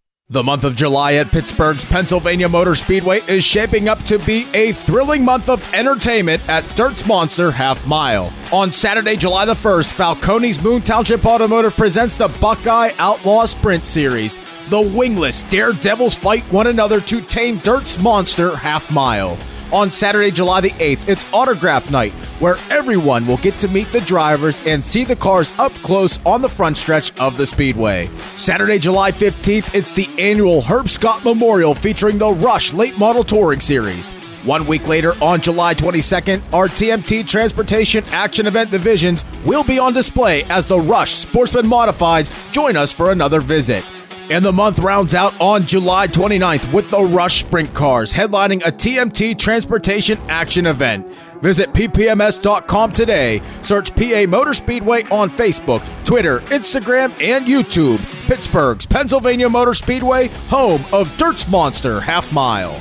The month of July at Pittsburgh's Pennsylvania Motor Speedway is shaping up to be a thrilling month of entertainment at Dirt's Monster Half Mile. On Saturday, July the 1st, Falcone's Moon Township Automotive presents the Buckeye Outlaw Sprint Series. The wingless daredevils fight one another to tame Dirt's Monster Half Mile on Saturday, July the 8th. It's Autograph Night, where everyone will get to meet the drivers and see the cars up close on the front stretch of the Speedway. Saturday, July 15th, it's the annual Herb Scott Memorial featuring the Rush Late Model Touring Series. One week later, on July 22nd, our TMT Transportation Action Event divisions will be on display as the Rush Sportsman Modifieds join us for another visit. And the month rounds out on July 29th with the Rush Sprint Cars headlining a TMT Transportation Action event. Visit ppms.com today. Search PA Motor Speedway on Facebook, Twitter, Instagram, and YouTube. Pittsburgh's Pennsylvania Motor Speedway, home of Dirt's Monster Half Mile.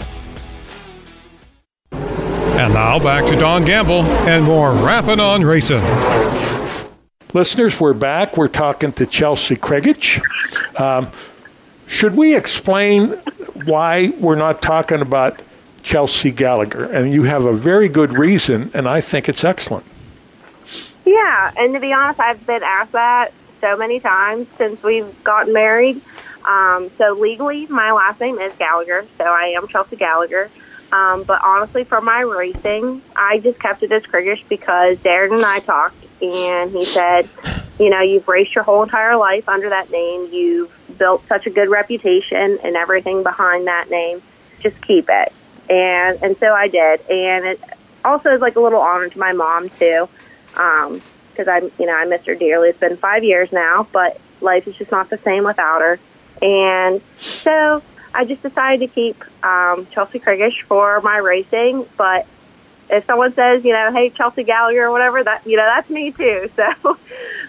And now back to Don Gamble and more Rapping on Racing. Listeners, we're back. We're talking to Chelsie Kriegisch. Um, should we explain why we're not talking about Chelsie Gallagher? And you have a very good reason, and I think it's excellent. Yeah, and to be honest, I've been asked that so many times since we've gotten married. Um, so legally, my last name is Gallagher, so I am Chelsie Gallagher. Um, but honestly, for my racing, I just kept it as Kriegisch because Darren and I talked, and he said, you know, you've raced your whole entire life under that name. You've built such a good reputation and everything behind that name. Just keep it. And and so I did. And it also is like a little honor to my mom too, because um, I you know I miss her dearly. It's been five years now, but life is just not the same without her. And so I just decided to keep um, Chelsie Kriegisch for my racing, but if someone says, you know, hey Chelsie Gallagher or whatever, that you know that's me too. So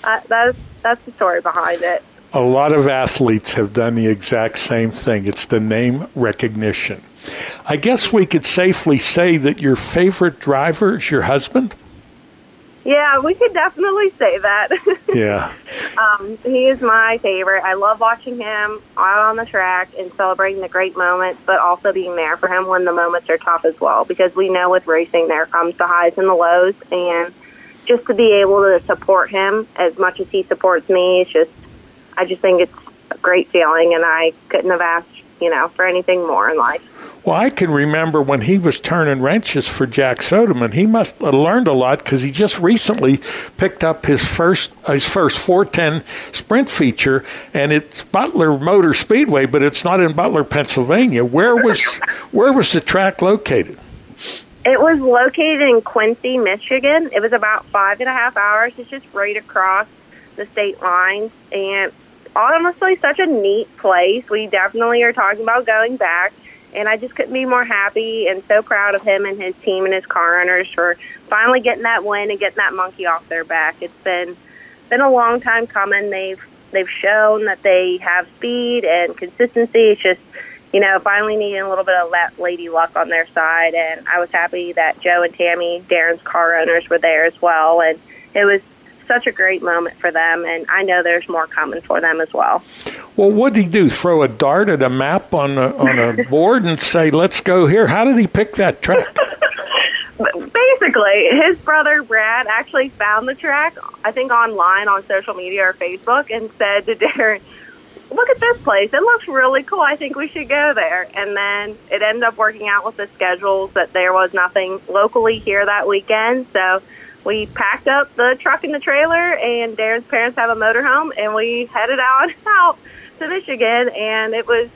uh, that's that's the story behind it a lot of athletes have done the exact same thing. It's the name recognition. I guess we could safely say that your favorite driver is your husband? Yeah, we could definitely say that. yeah. Um, he is my favorite. I love watching him out on the track and celebrating the great moments, but also being there for him when the moments are tough as well, because we know with racing there comes the highs and the lows, and just to be able to support him as much as he supports me, is just I just think it's a great feeling, and I couldn't have asked, you know, for anything more in life. Well, I can remember when he was turning wrenches for Jack Sodeman. He must have learned a lot because he just recently picked up his first his first 410 sprint feature, and it's Butler Motor Speedway, but it's not in Butler, Pennsylvania. Where was where was the track located? It was located in Quincy, Michigan. It was about five and a half hours. It's just right across the state lines, and honestly such a neat place. We definitely are talking about going back. And I just couldn't be more happy and so proud of him and his team and his car owners for finally getting that win and getting that monkey off their back. It's been been a long time coming. They've they've shown that they have speed and consistency. It's just you know finally needing a little bit of lady luck on their side. And I was happy that Joe and Tammy, Darren's car owners, were there as well. And it was such a great moment for them, and I know there's more coming for them as well. Well, what did he do? Throw a dart at a map on a, on a board and say, "Let's go here." How did he pick that track? Basically, his brother Brad actually found the track, I think online on social media or Facebook, and said to Darren, look at this place. It looks really cool. I think we should go there. And then it ended up working out with the schedules that there was nothing locally here that weekend. So we packed up the truck and the trailer, and Darren's parents have a motorhome, and we headed out out to Michigan, and it was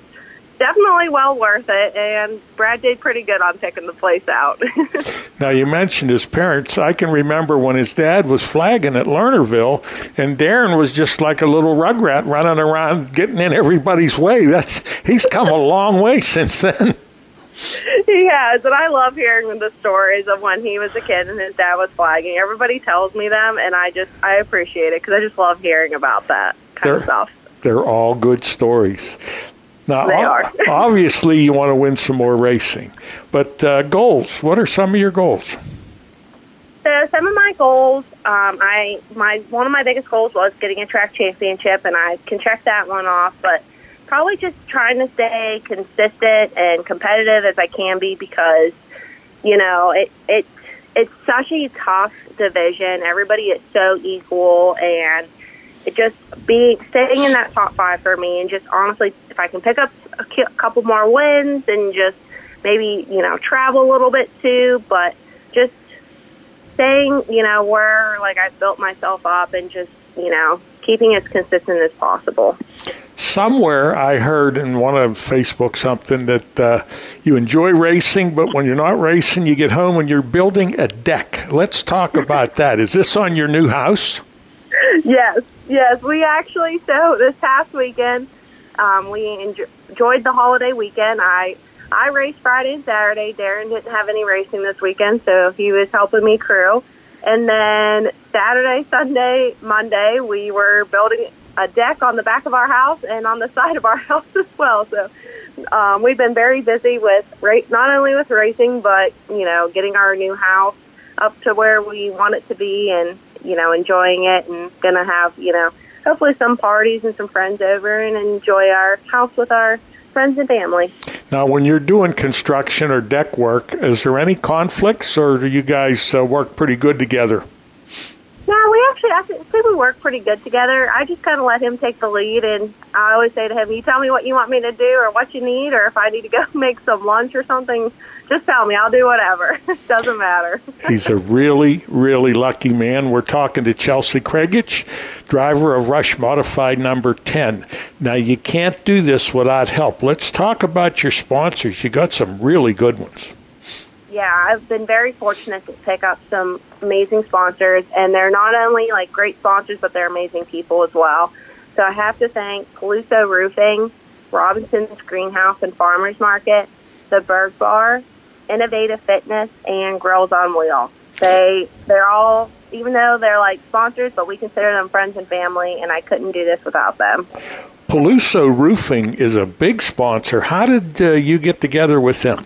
definitely well worth it. And Brad did pretty good on picking the place out. now you mentioned his parents. I can remember when his dad was flagging at Lernerville, and Darren was just like a little rugrat running around, getting in everybody's way. That's he's come a long way since then. he has, and I love hearing the stories of when he was a kid and his dad was flagging. Everybody tells me them, and I just I appreciate it because I just love hearing about that kind they're, of stuff. They're all good stories. Now, they are. obviously, you want to win some more racing, but uh, goals. What are some of your goals? So some of my goals, um, I my one of my biggest goals was getting a track championship, and I can check that one off. But probably just trying to stay consistent and competitive as I can be because, you know, it it it's such a tough division. Everybody is so equal, and it just being staying in that top five for me, and just honestly, if I can pick up a couple more wins and just maybe you know travel a little bit too, but just staying, you know, where like I've built myself up and just you know keeping as consistent as possible somewhere I heard in one of Facebook something that uh, you enjoy racing, but when you're not racing, you get home and you're building a deck. Let's talk about that. Is this on your new house? Yes, yes. We actually so this past weekend um, we enjo- enjoyed the holiday weekend. I I raced Friday and Saturday. Darren didn't have any racing this weekend, so he was helping me crew. And then Saturday, Sunday, Monday, we were building a deck on the back of our house and on the side of our house as well. So um, we've been very busy with not only with racing, but you know, getting our new house up to where we want it to be, and you know, enjoying it, and gonna have you know, hopefully some parties and some friends over and enjoy our house with our friends and family. Now, when you're doing construction or deck work, is there any conflicts, or do you guys uh, work pretty good together? Yeah, we actually, I think we work pretty good together. I just kind of let him take the lead, and I always say to him, "You tell me what you want me to do, or what you need, or if I need to go make some lunch or something, just tell me. I'll do whatever. it doesn't matter." He's a really, really lucky man. We're talking to Chelsie Kriegisch, driver of Rush Modified number 10. Now, you can't do this without help. Let's talk about your sponsors. You got some really good ones. Yeah, I've been very fortunate to pick up some amazing sponsors, and they're not only like great sponsors, but they're amazing people as well. So I have to thank Caluso Roofing, Robinson's Greenhouse and Farmers Market, the Berg Bar, Innovative Fitness, and Grills on Wheel. They they're all even though they're like sponsors, but we consider them friends and family, and I couldn't do this without them. Peluso Roofing is a big sponsor. How did uh, you get together with them?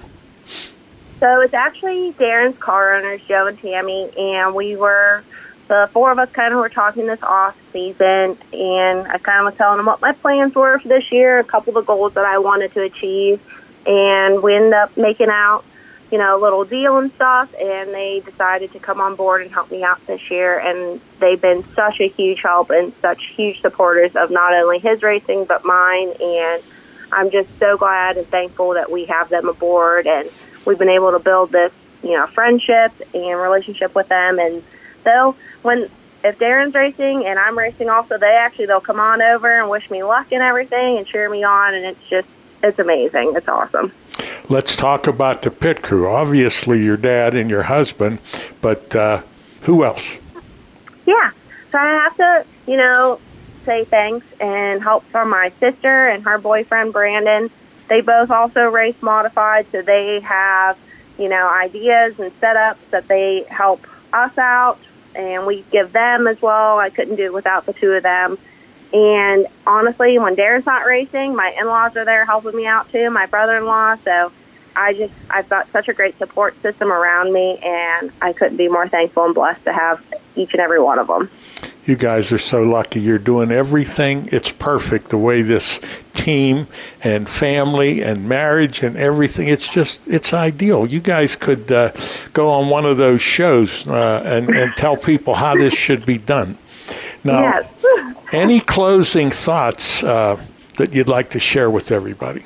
So it's actually Darren's car owners, Joe and Tammy, and we were the four of us kind of were talking this off season, and I kind of was telling them what my plans were for this year, a couple of the goals that I wanted to achieve, and we ended up making out, you know, a little deal and stuff, and they decided to come on board and help me out this year, and they've been such a huge help and such huge supporters of not only his racing but mine, and I'm just so glad and thankful that we have them aboard and we've been able to build this, you know, friendship and relationship with them. And they'll, when, if Darren's racing and I'm racing also, they actually, they'll come on over and wish me luck and everything and cheer me on. And it's just, it's amazing. It's awesome. Let's talk about the pit crew. Obviously, your dad and your husband, but uh, who else? Yeah. So I have to, you know, say thanks and help from my sister and her boyfriend, Brandon they both also race modified, so they have, you know, ideas and setups that they help us out, and we give them as well. I couldn't do it without the two of them. And honestly, when Darren's not racing, my in-laws are there helping me out too, my brother-in-law. So I just, I've got such a great support system around me, and I couldn't be more thankful and blessed to have each and every one of them. You guys are so lucky. You're doing everything. It's perfect the way this team and family and marriage and everything. It's just, it's ideal. You guys could uh, go on one of those shows uh, and, and tell people how this should be done. Now, yes. any closing thoughts uh, that you'd like to share with everybody?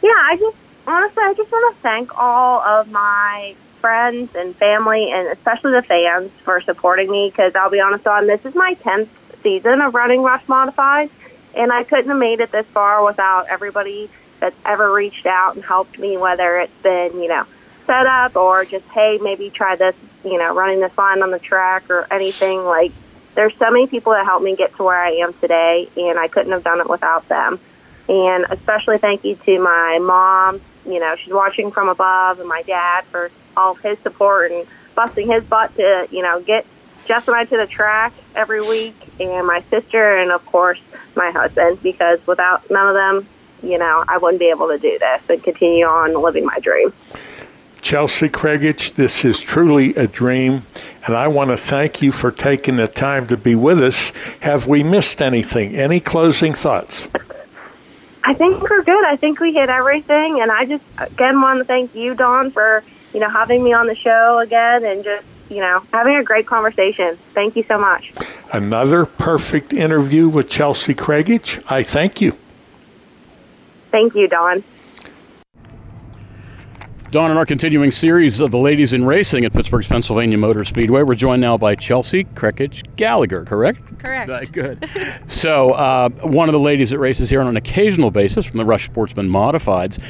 Yeah, I just honestly, I just want to thank all of my friends and family, and especially the fans for supporting me. Because I'll be honest, on this is my tenth season of running Rush Modified, and I couldn't have made it this far without everybody that's ever reached out and helped me. Whether it's been you know set up or just hey maybe try this you know running this line on the track or anything like. There's so many people that helped me get to where I am today, and I couldn't have done it without them. And especially thank you to my mom. You know, she's watching from above, and my dad for all of his support and busting his butt to, you know, get Jess and I to the track every week, and my sister, and of course my husband, because without none of them, you know, I wouldn't be able to do this and continue on living my dream. Chelsie Kriegisch, this is truly a dream, and I want to thank you for taking the time to be with us. Have we missed anything? Any closing thoughts? I think we're good. I think we hit everything, and I just again want to thank you, Don, for you know, having me on the show again and just, you know, having a great conversation. Thank you so much. Another perfect interview with Chelsie Kriegisch. I thank you. Thank you, Don. Don, in our continuing series of the ladies in racing at Pittsburgh's Pennsylvania Motor Speedway, we're joined now by Chelsie Kriegisch Gallagher, correct? Correct. Uh, good. so, uh, one of the ladies that races here on an occasional basis from the Rush Sportsman Modifieds.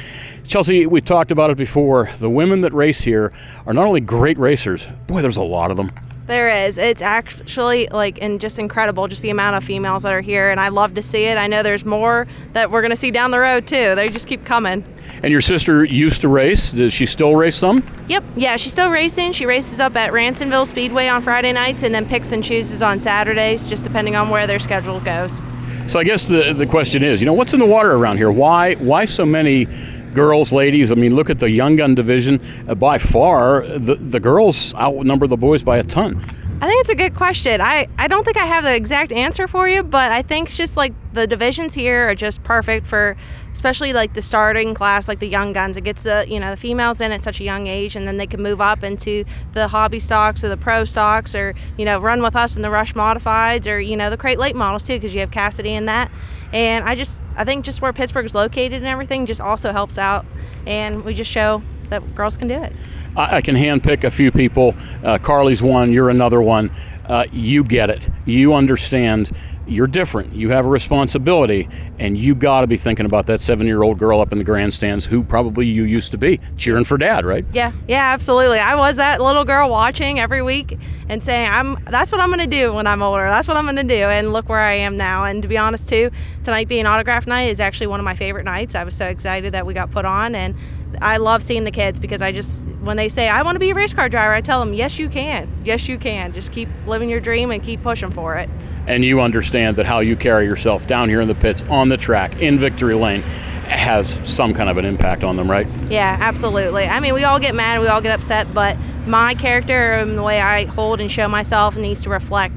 Chelsie, we've talked about it before. The women that race here are not only great racers, boy, there's a lot of them. There is. It's actually like and just incredible just the amount of females that are here and I love to see it. I know there's more that we're going to see down the road too. They just keep coming. And your sister used to race. Does she still race some? Yep. Yeah, she's still racing. She races up at Ransomville Speedway on Friday nights and then picks and chooses on Saturdays just depending on where their schedule goes. So I guess the the question is, you know, what's in the water around here? Why why so many girls, ladies? I mean, look at the young gun division. Uh, by far, the the girls outnumber the boys by a ton. I think it's a good question. I, I don't think I have the exact answer for you, but I think it's just like the divisions here are just perfect for especially like the starting class, like the young guns. It gets the you know the females in at such a young age, and then they can move up into the hobby stocks or the pro stocks, or you know run with us in the rush modifieds, or you know the crate late models too, because you have Cassidy in that. And I just I think just where Pittsburgh is located and everything just also helps out, and we just show that girls can do it. I, I can handpick a few people. Uh, Carly's one, you're another one. Uh, you get it. You understand. You're different. You have a responsibility, and you got to be thinking about that seven-year-old girl up in the grandstands who probably you used to be, cheering for dad, right? Yeah, yeah, absolutely. I was that little girl watching every week and saying, "I'm. That's what I'm gonna do when I'm older. That's what I'm gonna do." And look where I am now. And to be honest, too, tonight being autograph night is actually one of my favorite nights. I was so excited that we got put on, and I love seeing the kids because I just when they say I want to be a race car driver, I tell them yes you can, yes you can. Just keep living your dream and keep pushing for it. And you understand that how you carry yourself down here in the pits, on the track, in victory lane, has some kind of an impact on them, right? Yeah, absolutely. I mean, we all get mad, we all get upset, but my character and the way I hold and show myself needs to reflect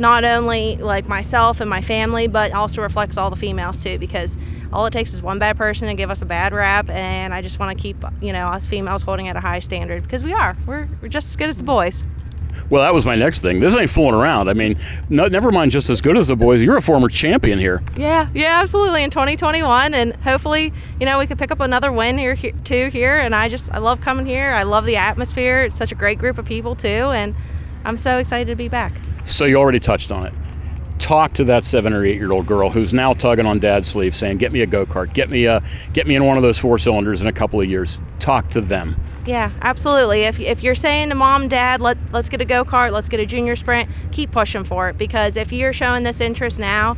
not only like myself and my family, but also reflects all the females too because all it takes is one bad person to give us a bad rap and i just want to keep you know us females holding at a high standard because we are. We're, we're just as good as the boys. Well that was my next thing. This ain't fooling around. I mean no, never mind just as good as the boys. You're a former champion here. Yeah yeah absolutely. In 2021 and hopefully you know we could pick up another win here, here too here and i just i love coming here. I love the atmosphere. It's such a great group of people too and i'm so excited to be back. So you already touched on it. Talk to that seven or eight year old girl who's now tugging on dad's sleeve saying get me a go-kart. Get me a get me in one of those four cylinders in a couple of years. Talk to them. Yeah absolutely. If, if you're saying to mom dad let, let's get a go-kart let's get a junior sprint keep pushing for it. Because if you're showing this interest now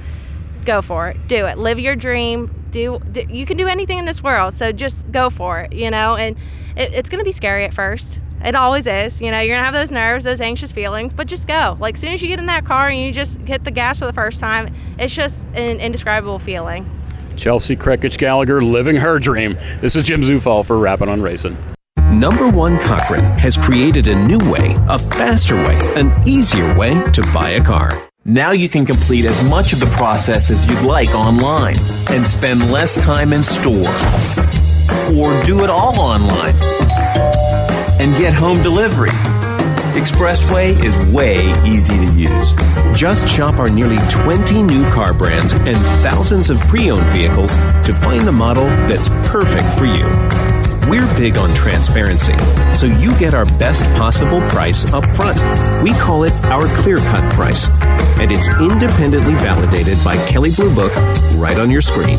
go for it. Do it. Live your dream. Do, do you can do anything in this world so just go for it you know? And it, it's going to be scary at first it always is. You know, you're gonna have those nerves, those anxious feelings, but just go. Like, as soon as you get in that car and you just hit the gas for the first time, it's just an indescribable feeling. Chelsie Kriegisch Gallagher living her dream. This is Jim Zufall for Rapping on Racing. Number One Cochran has created a new way, a faster way, an easier way to buy a car. Now you can complete as much of the process as you'd like online and spend less time in store. Or do it all online and get home delivery. Expressway is way easy to use. Just shop our nearly 20 new car brands and thousands of pre owned vehicles to find the model that's perfect for you. We're big on transparency, so you get our best possible price up front. We call it our clear cut price, and it's independently validated by Kelley Blue Book right on your screen.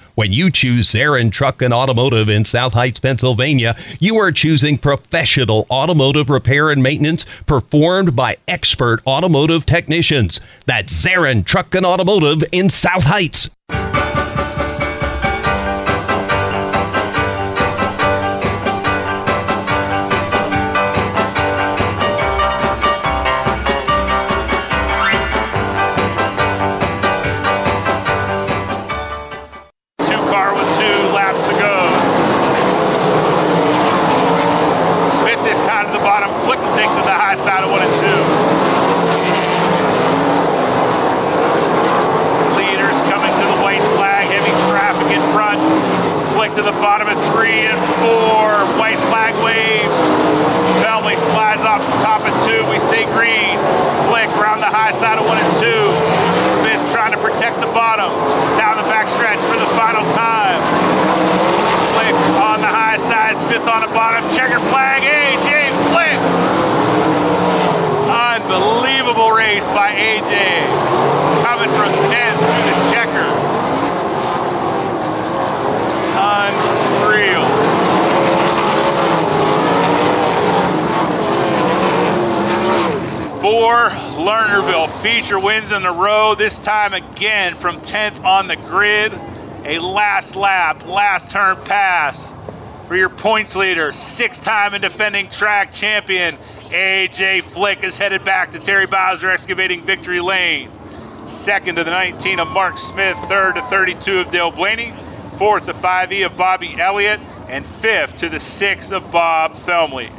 When you choose Zarin Truck and Automotive in South Heights, Pennsylvania, you are choosing professional automotive repair and maintenance performed by expert automotive technicians. That's Zarin Truck and Automotive in South Heights. To the bottom of three and four. White flag waves. Felmy slides off the top of two. We stay green. Flick around the high side of one and two. Smith trying to protect the bottom. Down the backstretch for the final time. Flick on the high side. Smith on the bottom. Checker flag. AJ Flick. Unbelievable race by AJ. Coming from 10th through the checker. Unreal. Four Lernerville feature wins in a row, this time again from 10th on the grid. A last lap, last turn pass for your points leader, six time and defending track champion. AJ Flick is headed back to Terry Bowser excavating victory lane. Second to the 19 of Mark Smith, third to 32 of Dale Blaney, fourth to 5E of Bobby Elliott, and fifth to the six of Bob Felmley.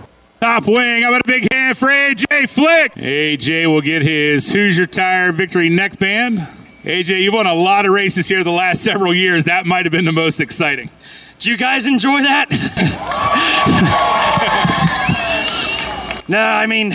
Top wing. How about a big hand for AJ Flick? AJ will get his Hoosier Tire Victory neckband. AJ, you've won a lot of races here the last several years. That might have been the most exciting. Did you guys enjoy that? no, I mean,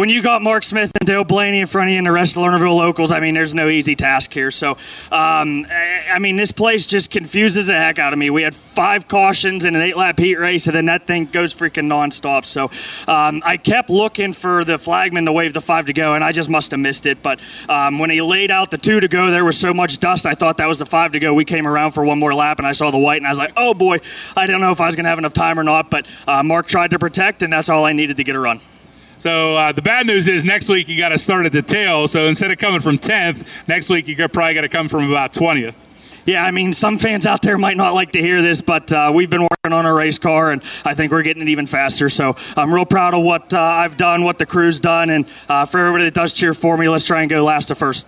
when you got Mark Smith and Dale Blaney in front of you and the rest of the Lernerville locals, I mean, there's no easy task here. So, um, I mean, this place just confuses the heck out of me. We had five cautions in an eight lap heat race, and then that thing goes freaking nonstop. So, um, I kept looking for the flagman to wave the five to go, and I just must have missed it. But um, when he laid out the two to go, there was so much dust, I thought that was the five to go. We came around for one more lap, and I saw the white, and I was like, oh boy, I don't know if I was going to have enough time or not. But uh, Mark tried to protect, and that's all I needed to get a run. So uh, the bad news is next week you got to start at the tail. So instead of coming from 10th, next week you probably got to come from about 20th. Yeah, I mean, some fans out there might not like to hear this, but uh, we've been working on a race car, and I think we're getting it even faster. So I'm real proud of what uh, I've done, what the crew's done, and uh, for everybody that does cheer for me, let's try and go last to first.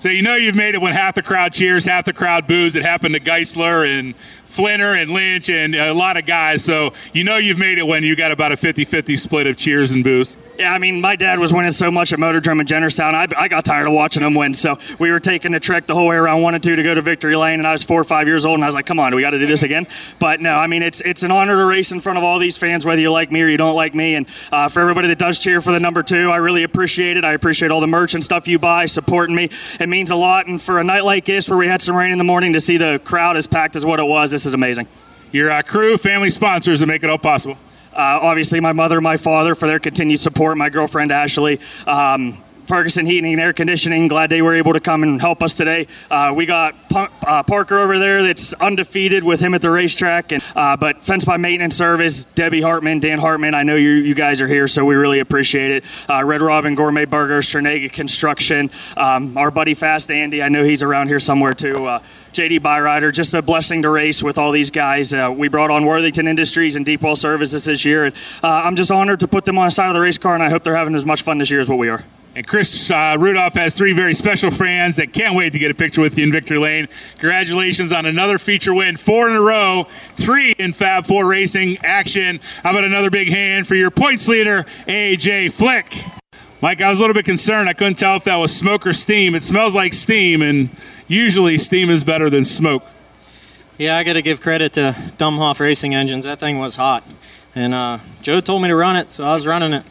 So you know you've made it when half the crowd cheers, half the crowd boos. It happened to Geisler and Flinner and Lynch and a lot of guys. So you know you've made it when you got about a 50-50 split of cheers and boos. Yeah, I mean, my dad was winning so much at Motordrome in Jennerstown. I, I got tired of watching him win. So we were taking the trek the whole way around one and two to go to Victory Lane, and I was four or five years old, and I was like, "Come on, do we got to do this again?" But no, I mean, it's it's an honor to race in front of all these fans, whether you like me or you don't like me. And uh, for everybody that does cheer for the number two, I really appreciate it. I appreciate all the merch and stuff you buy, supporting me. It means a lot. And for a night like this, where we had some rain in the morning, to see the crowd as packed as what it was, this is amazing. Your uh, crew, family sponsors that make it all possible. Uh, obviously, my mother, my father, for their continued support. My girlfriend Ashley. Um, Ferguson Heating and Air Conditioning. Glad they were able to come and help us today. Uh, we got uh, Parker over there that's undefeated with him at the racetrack, and uh, but Fence by Maintenance Service, Debbie Hartman, Dan Hartman. I know you you guys are here, so we really appreciate it. Uh, Red Robin Gourmet Burgers, Trinega Construction, um, our buddy Fast Andy. I know he's around here somewhere too. Uh, JD Byrider, just a blessing to race with all these guys. Uh, we brought on Worthington Industries and Deepwell Services this year, and uh, I'm just honored to put them on the side of the race car, and I hope they're having as much fun this year as what we are. And Chris uh, Rudolph has three very special fans that can't wait to get a picture with you in Victory Lane. Congratulations on another feature win, four in a row, three in Fab Four Racing action. How about another big hand for your points leader, AJ Flick? Mike, I was a little bit concerned. I couldn't tell if that was smoke or steam. It smells like steam, and usually steam is better than smoke. Yeah, I got to give credit to Dummhoff Racing Engines. That thing was hot. And uh, Joe told me to run it, so I was running it.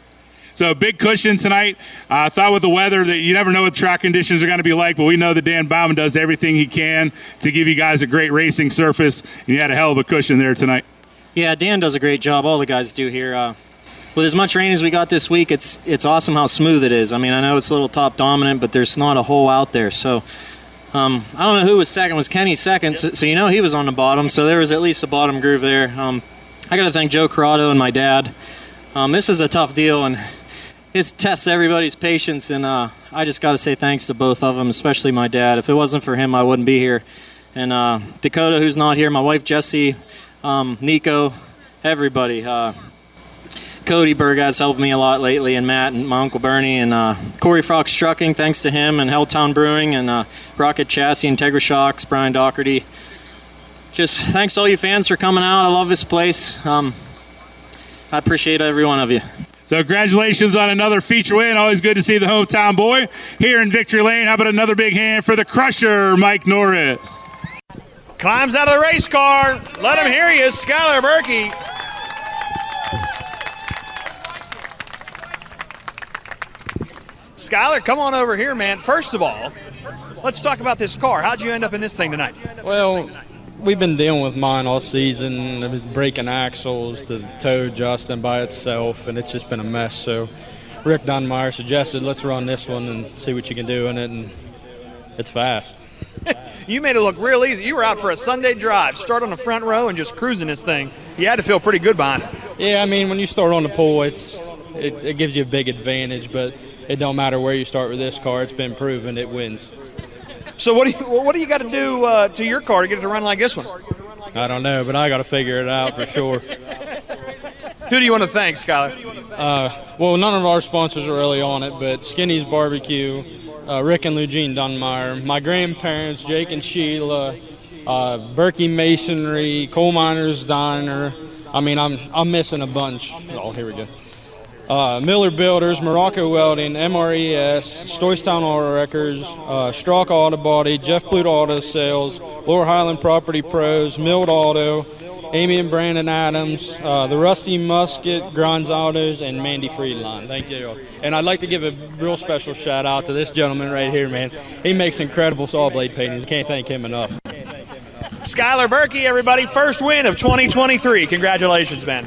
So big cushion tonight. I uh, thought with the weather that you never know what track conditions are going to be like, but we know that Dan Bauman does everything he can to give you guys a great racing surface, and you had a hell of a cushion there tonight. Yeah, Dan does a great job. All the guys do here. Uh, with as much rain as we got this week, it's it's awesome how smooth it is. I mean, I know it's a little top dominant, but there's not a hole out there. So um, I don't know who was second. Was Kenny second? So, so, you know he was on the bottom. So there was at least a bottom groove there. Um, I got to thank Joe Corrado and my dad. Um, this is a tough deal, and it tests everybody's patience, and uh, I just got to say thanks to both of them, especially my dad. If it wasn't for him, I wouldn't be here. And uh, Dakota, who's not here, my wife Jessie, um, Nico, everybody. Uh, Cody Berg has helped me a lot lately, and Matt and my uncle Bernie and uh, Corey Fox Trucking, thanks to him, and Helltown Brewing and uh, Rocket Chassis, Integra Shocks, Brian Doherty. Just thanks to all you fans for coming out. I love this place. Um, I appreciate every one of you. So congratulations on another feature win. Always good to see the hometown boy here in Victory Lane. How about another big hand for the crusher, Mike Norris? Climbs out of the race car. Let him hear you, Skyler Berkey. Skyler, come on over here, man. First of all, let's talk about this car. How'd you end up in this thing tonight? Well, we've been dealing with mine all season. It was breaking axles, the toe adjusting by itself, and it's just been a mess. So Rick Dunmyer suggested let's run this one and see what you can do in it, and it's fast. you made it look real easy. You were out for a Sunday drive, start on the front row and just cruising this thing. You had to feel pretty good behind it. Yeah, I mean, when you start on the pole, it's it, it gives you a big advantage, but it don't matter where you start with this car. It's been proven it wins. So what do you what do you got to do uh, to your car to get it to run like this one? I don't know, but I got to figure it out for sure. Who do you want to thank, Skyler? Uh, well, none of our sponsors are really on it, but Skinny's Barbecue, uh, Rick and Eugene Dunmyer, my grandparents, Jake and Sheila, uh, Berkey Masonry, Coal Miners Diner. I mean, I'm I'm missing a bunch. Oh, here we go uh, Miller Builders, Morocco Welding, MRES, Stoystown Auto Records, uh, Auto Body, Jeff Blute Auto Sales, Lower Highland Property Pros, Mild Auto, Amy and Brandon Adams, uh, the Rusty Musket, Grimes Autos, and Mandy Friedline. Thank you. And I'd like to give a real special shout out to this gentleman right here, man. He makes incredible saw blade paintings. Can't thank him enough. Skyler Berkey, everybody, first win of 2023. Congratulations, man.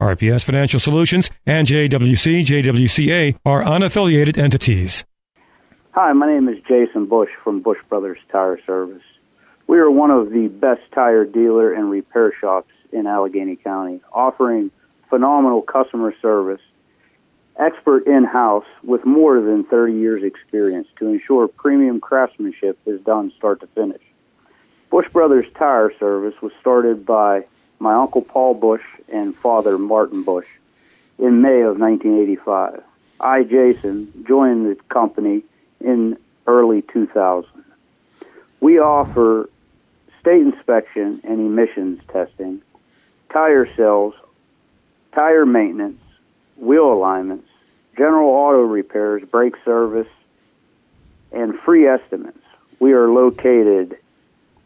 RPS Financial Solutions and JWC JWCA are unaffiliated entities. Hi, my name is Jason Bush from Bush Brothers Tire Service. We are one of the best tire dealer and repair shops in Allegheny County, offering phenomenal customer service, expert in-house with more than 30 years experience to ensure premium craftsmanship is done start to finish. Bush Brothers Tire Service was started by my uncle Paul Bush and father Martin Bush in May of 1985. I, Jason, joined the company in early 2000. We offer state inspection and emissions testing, tire sales, tire maintenance, wheel alignments, general auto repairs, brake service, and free estimates. We are located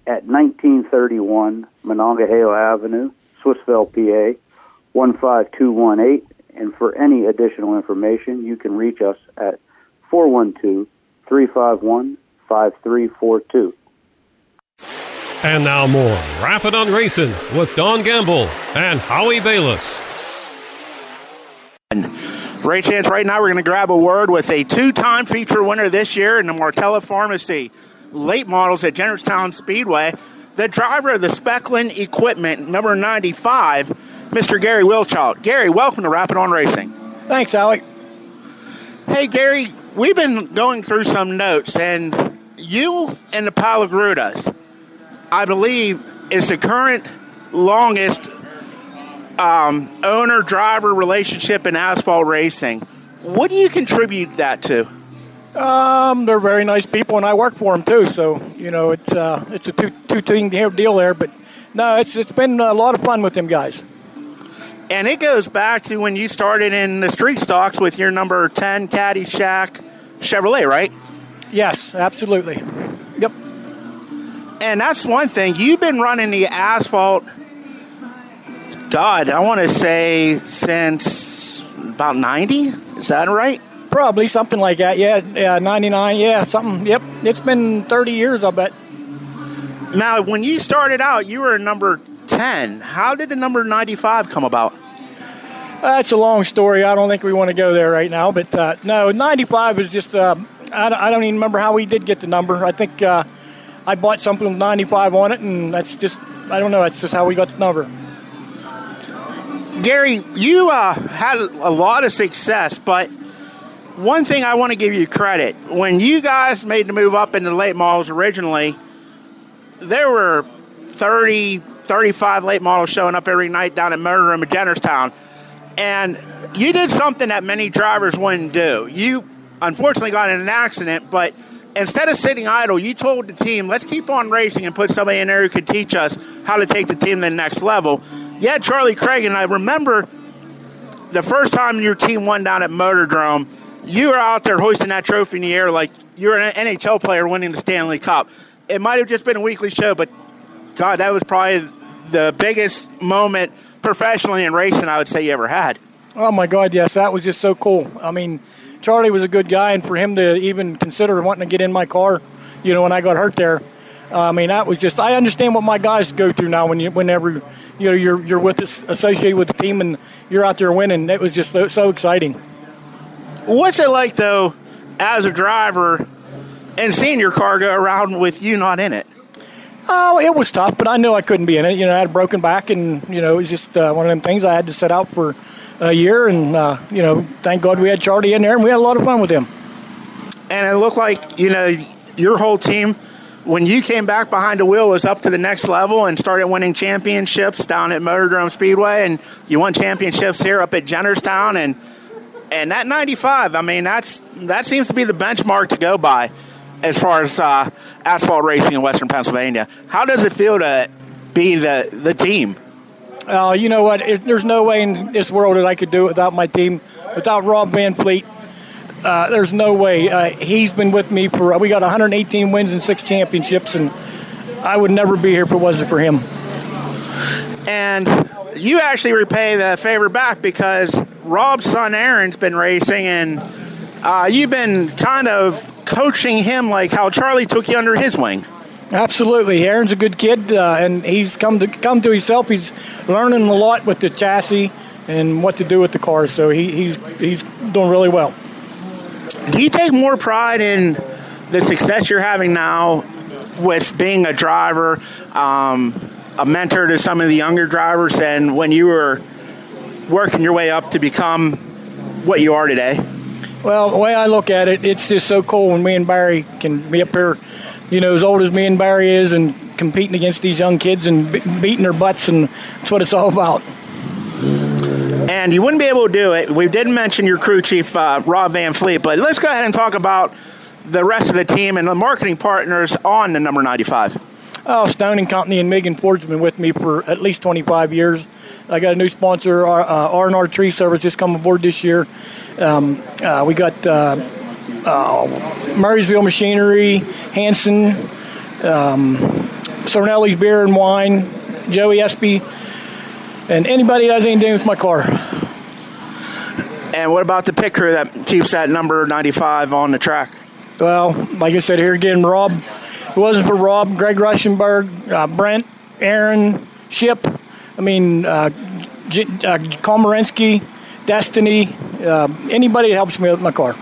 at 1931 Monongahela Avenue, Swissvale, PA, 15218. And for any additional information, you can reach us at 412 351 5342. And now more Rapping on Racing with Don Gamble and Howie Balis. Race hands right now, we're going to grab a word with a two time feature winner this year in the Martella Pharmacy late models at Jennerstown Speedway. The driver of the Specklin equipment, number 95, Mr. Gary Wiltrout. Gary, welcome to Rapping on Racing. Thanks, Alec. Hey, Gary, we've been going through some notes, and you and the Palagrudas, I believe, is the current longest um, owner driver relationship in asphalt racing. What do you contribute that to? Um, they're very nice people, and I work for them too. So you know, it's uh, it's a two two team deal there. But no, it's it's been a lot of fun with them guys. And it goes back to when you started in the street stocks with your number ten Caddyshack Chevrolet, right? Yes, absolutely. Yep. And that's one thing. You've been running the asphalt. God, I want to say since about ninety. Is that right? Probably something like that. Yeah, yeah, 99. Yeah, something. Yep. It's been 30 years, I bet. Now, when you started out, you were number 10. How did the number 95 come about? That's a long story. I don't think we want to go there right now. But uh, no, 95 was just, uh, I, I, don't even remember how we did get the number. I think uh, I bought something with 95 on it, and that's just, I don't know, that's just how we got the number. Gary, you uh, had a lot of success, but one thing I want to give you credit when you guys made the move up into late models originally, there were 30, 35 late models showing up every night down at Motordrome at Jennerstown. And you did something that many drivers wouldn't do. You unfortunately got in an accident, but instead of sitting idle, you told the team, let's keep on racing and put somebody in there who could teach us how to take the team to the next level. Yeah, Charlie Craig, and I remember the first time your team won down at Motordrome you were out there hoisting that trophy in the air like you're an NHL player winning the Stanley Cup. It might have just been a weekly show, but God, that was probably the biggest moment professionally in racing I would say you ever had. Oh my God, yes, that was just so cool. I mean, Charlie was a good guy, and for him to even consider wanting to get in my car, you know, when I got hurt there, uh, I mean, that was just. I understand what my guys go through now when you, whenever you know you're you're with this associated with the team and you're out there winning. It was just so exciting. What's it like though, as a driver, and seeing your car go around with you not in it? Oh, it was tough, but I knew I couldn't be in it. You know, I had a broken back, and you know, it was just uh, one of them things I had to set out for a year. And uh, you know, thank God we had Charlie in there, and we had a lot of fun with him. And it looked like you know your whole team when you came back behind the wheel was up to the next level and started winning championships down at Motordrome Speedway, and you won championships here up at Jennerstown and and that 95, I mean, that's that seems to be the benchmark to go by as far as uh, asphalt racing in Western Pennsylvania. How does it feel to be the the team? Uh, you know what? There's no way in this world that I could do it without my team, without Rob Van Fleet. Uh, there's no way. Uh, he's been with me for. We got 118 wins and six championships, and I would never be here if it wasn't for him. And you actually repay the favor back because Rob's son Aaron's been racing, and uh, you've been kind of coaching him like how Charlie took you under his wing. Absolutely, Aaron's a good kid, uh, and he's come to come to himself. He's learning a lot with the chassis and what to do with the car. So he, he's he's doing really well. Do you take more pride in the success you're having now with being a driver? Um, a mentor to some of the younger drivers and when you were working your way up to become what you are today? Well, the way I look at it, it's just so cool when me and Barry can be up here, you know, as old as me and Barry is, and competing against these young kids and beating their butts, and that's what it's all about. And you wouldn't be able to do it. We didn't mention your crew chief, uh, Rob Van Fleet, but let's go ahead and talk about the rest of the team and the marketing partners on the number 95. Oh, Stone and Company and Megan Ford's been with me for at least 25 years. I got a new sponsor, uh, R&R Tree Service, just come aboard this year. Um, uh, we got uh, uh, Murrysville Machinery, Hanson, um, Cernelli's Beer and Wine, Joey Espy, and anybody that has anything with my car. And what about the pit crew that keeps that number 95 on the track? Well, like I said here again, Rob. It wasn't for Rob, Greg Rushenberg, uh, Brent, Aaron, Ship, I mean, uh, J- uh, Komarinsky, Destiny, uh, anybody that helps me with my car.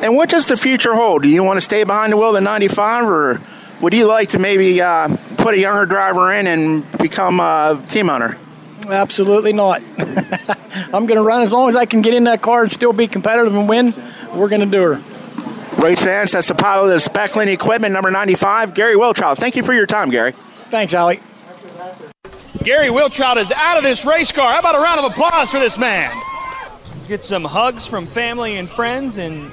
And what does the future hold? Do you want to stay behind the wheel of the 95, or would you like to maybe uh, put a younger driver in and become a team owner? Absolutely not. I'm going to run as long as I can get in that car and still be competitive and win. We're going to do her. Race fans, that's the pilot of Specklin Equipment, number 95, Gary Wiltrout. Thank you for your time, Gary. Thanks, Allie. Gary Wiltrout is out of this race car. How about a round of applause for this man? Get some hugs from family and friends and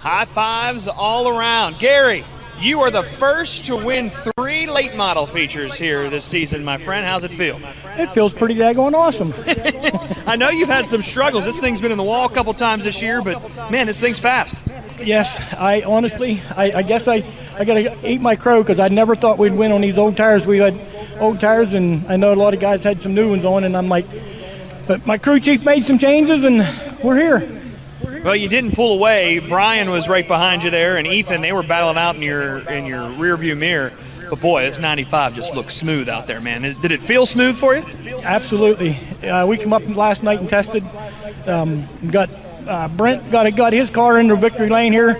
high fives all around. Gary, you are the first to win three late model features here this season, my friend. How's it feel? It feels pretty daggone awesome. I know you've had some struggles. This thing's been in the wall a couple times this year, but man, this thing's fast. Yes, I honestly, I, I guess I, I got to eat my crow because I never thought we'd win on these old tires. We had old tires, and I know a lot of guys had some new ones on, and I'm like, but my crew chief made some changes, and we're here. Well, you didn't pull away. Brian was right behind you there, and Ethan. They were battling out in your in your rear view mirror. But boy, this 95 just looks smooth out there, man. Did it feel smooth for you? Absolutely. Uh, we come up last night and tested. Um, got uh, Brent got got his car into victory lane here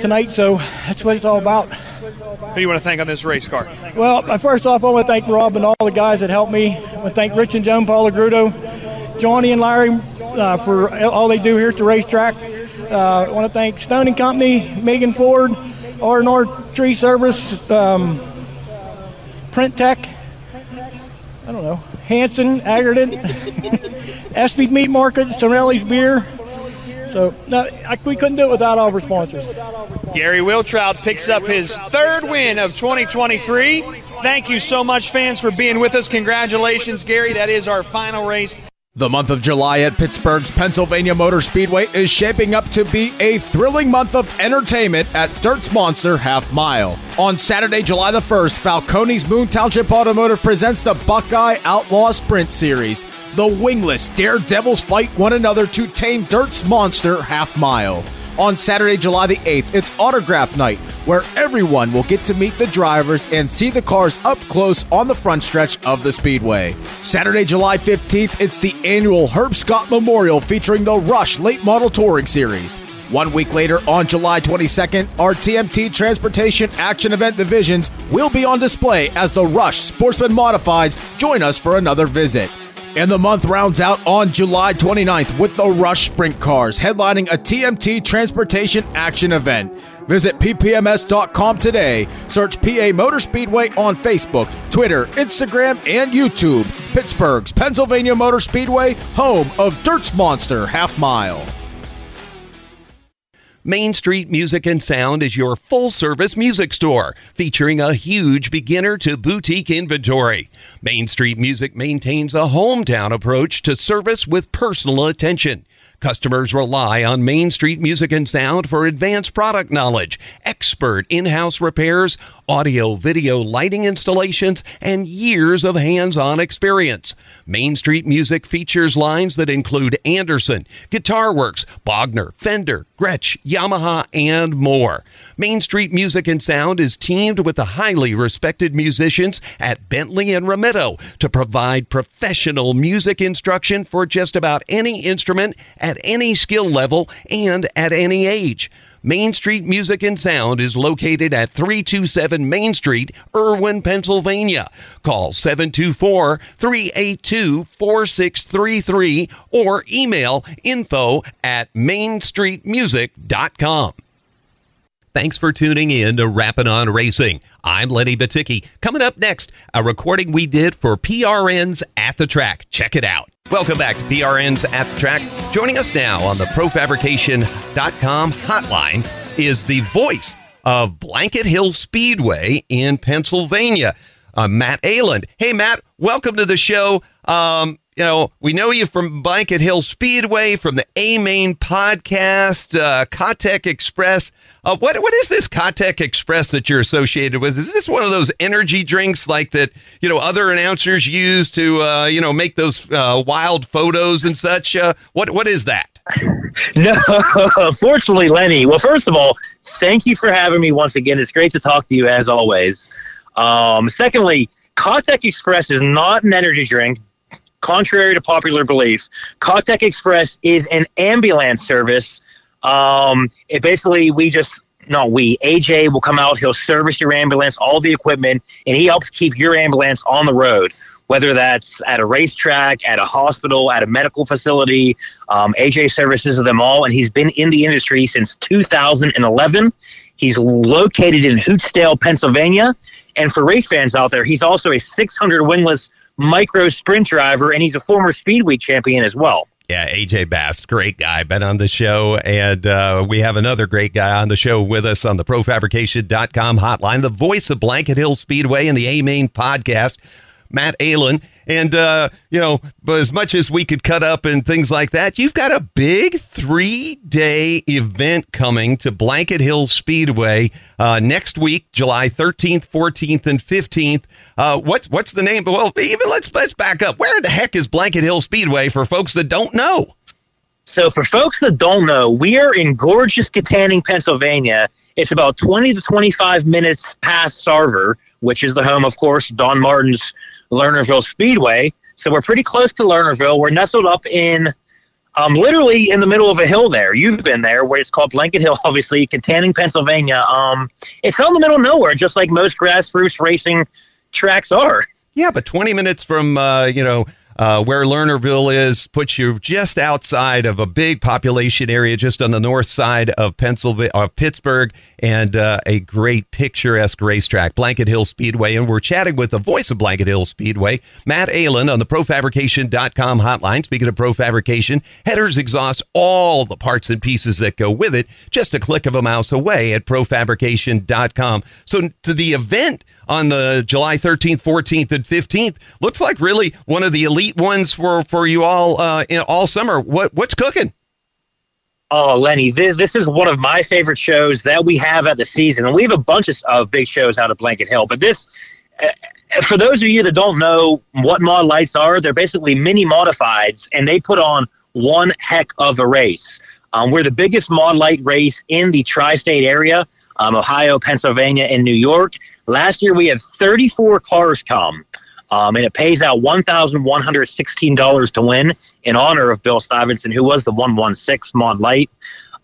tonight, so that's what it's all about. Who do you want to thank on this race car? Well, first off, I want to thank Rob and all the guys that helped me. I want to thank Rich and Joan Paul Grudo, Johnny and Larry uh, for all they do here at the racetrack. Uh, I want to thank Stone and Company, Megan Ford, R&R Tree Service, um, Print Tech, I don't know, Hanson, Aggregate, Espy's Meat Market, Sorelli's Beer. So no, I, we couldn't do it without all of our sponsors. Gary Wiltrout picks up his third win of 2023. Thank you so much, fans, for being with us. Congratulations, Gary. That is our final race. The month of July at Pittsburgh's Pennsylvania Motor Speedway is shaping up to be a thrilling month of entertainment at Dirt's Monster Half Mile. On Saturday, July the 1st, Falcone's Moon Township Automotive presents the Buckeye Outlaw Sprint Series. The wingless daredevils fight one another to tame Dirt's Monster Half Mile. On Saturday, July the 8th, it's Autograph Night, where everyone will get to meet the drivers and see the cars up close on the front stretch of the Speedway. Saturday, July 15th, it's the annual Herb Scott Memorial featuring the Rush Late Model Touring Series. One week later, on July 22nd, our TMT Transportation Action Event divisions will be on display as the Rush Sportsman Modifieds join us for another visit. And the month rounds out on July 29th with the Rush Sprint Cars headlining a TMT Transportation Action event. Visit ppms.com today. Search PA Motor Speedway on Facebook, Twitter, Instagram, and YouTube. Pittsburgh's Pennsylvania Motor Speedway, home of Dirt's Monster Half Mile. Main Street Music and Sound is your full service music store featuring a huge beginner to boutique inventory. Main Street Music maintains a hometown approach to service with personal attention. Customers rely on Main Street Music and Sound for advanced product knowledge, expert in house repairs, audio video lighting installations, and years of hands on experience. Main Street Music features lines that include Anderson, Guitar Works, Bogner, Fender, Gretsch, Yamaha, and more. Main Street Music and Sound is teamed with the highly respected musicians at Bentley and Ramitto to provide professional music instruction for just about any instrument at any skill level and at any age. Main Street Music and Sound is located at 327 Main Street, Irwin, Pennsylvania. Call 724 382 4633 or email info at mainstreetmusic.com. Thanks for tuning in to Rapping on Racing. I'm Lenny Batycki. Coming up next, a recording we did for PRN's At the Track. Check it out. Welcome back to PRN's At the Track. Joining us now on the ProFabrication.com hotline is the voice of Blanket Hill Speedway in Pennsylvania. Uh, Matt Aland. Hey, Matt, welcome to the show. Um, you know, we know you from Blanket Hill Speedway, from the A Main podcast, uh, Katek Express. Uh, what what is this Katek Express that you're associated with? Is this one of those energy drinks like that you know other announcers use to uh, you know make those uh, wild photos and such? Uh, what what is that? No, unfortunately, Lenny. Well, first of all, thank you for having me once again. It's great to talk to you as always. Um, secondly, Katek Express is not an energy drink, contrary to popular belief. Katek Express is an ambulance service. Um, it basically we just no we AJ will come out. He'll service your ambulance, all the equipment, and he helps keep your ambulance on the road. Whether that's at a racetrack, at a hospital, at a medical facility, um, AJ services them all, and he's been in the industry since 2011. He's located in Houtzdale, Pennsylvania. And for race fans out there, he's also a 600 wingless micro sprint driver, and he's a former Speedway champion as well. Yeah, AJ Bass, great guy, been on the show. And uh, we have another great guy on the show with us on the profabrication.com hotline, the voice of Blanket Hill Speedway and the A Main podcast. Matt Aland. And, uh, you know, but as much as we could cut up and things like that, you've got a big three day event coming to Blanket Hill Speedway uh, next week, July 13th, 14th, and 15th. Uh, what's, what's the name? Well, even let's, let's back up. Where the heck is Blanket Hill Speedway for folks that don't know? So, for folks that don't know, we are in gorgeous Kittanning, Pennsylvania. It's about 20 to 25 minutes past Sarver, which is the home, of course, Don Martin's Lernerville Speedway. So we're pretty close to Lernerville. We're nestled up in, um, literally in the middle of a hill there. You've been there, where it's called Blanket Hill, obviously, Kittanning, Pennsylvania. Um, it's out in the middle of nowhere, just like most grassroots racing tracks are. Yeah, but 20 minutes from, uh, you know, uh, where Lernerville is puts you just outside of a big population area, just on the north side of Pennsylvania, of Pittsburgh, and uh, a great picturesque racetrack, Blanket Hill Speedway. And we're chatting with the voice of Blanket Hill Speedway, Matt Aland, on the ProFabrication.com hotline. Speaking of ProFabrication, headers exhaust all the parts and pieces that go with it, just a click of a mouse away at ProFabrication.com. So to the event on the July 13th, 14th, and 15th. Looks like really one of the elite ones for for you all uh, in, all summer. What what's cooking? Oh, Lenny, this, this is one of my favorite shows that we have at the season, and we have a bunch of, of big shows out of Blanket Hill. But this, uh, for those of you that don't know what mod lights are, they're basically mini modifieds, and they put on one heck of a race. Um, we're the biggest mod light race in the tri-state area, um, Ohio, Pennsylvania, and New York. Last year we had 34 cars come, um, and it pays out $1,116 to win in honor of Bill Stivason, who was the 116 Mod Light.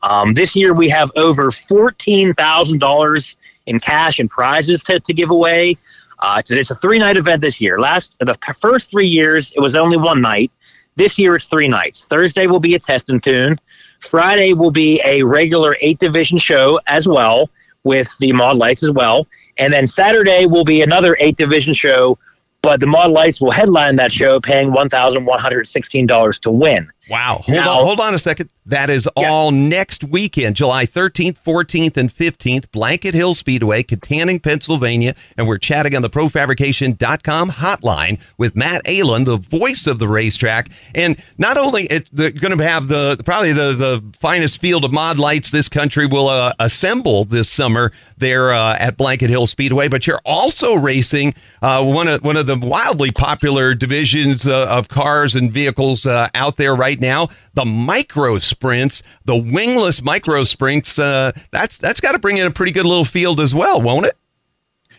Um, this year we have over $14,000 in cash and prizes to, to give away. Uh, it's, it's a three night event this year. Last the first three years it was only one night. This year it's three nights. Thursday will be a test and tune. Friday will be a regular eight division show as well with the mod lights as well. And then Saturday will be another eight division show, but the mod lights will headline that show, paying one thousand one hundred sixteen dollars to win. Wow. Hold now, on, hold on a second. That is all next weekend, July 13th, 14th, and 15th, Blanket Hill Speedway, Kittanning, Pennsylvania. And we're chatting on the profabrication.com hotline with Matt Aland, the voice of the racetrack. And not only it's going to have the probably the, the finest field of mod lights this country will uh, assemble this summer there uh, at Blanket Hill Speedway, but you're also racing uh, one of one of the wildly popular divisions uh, of cars and vehicles uh, out there right now, the micro sprints, the wingless micro sprints. Uh, that's that's got to bring in a pretty good little field as well, won't it?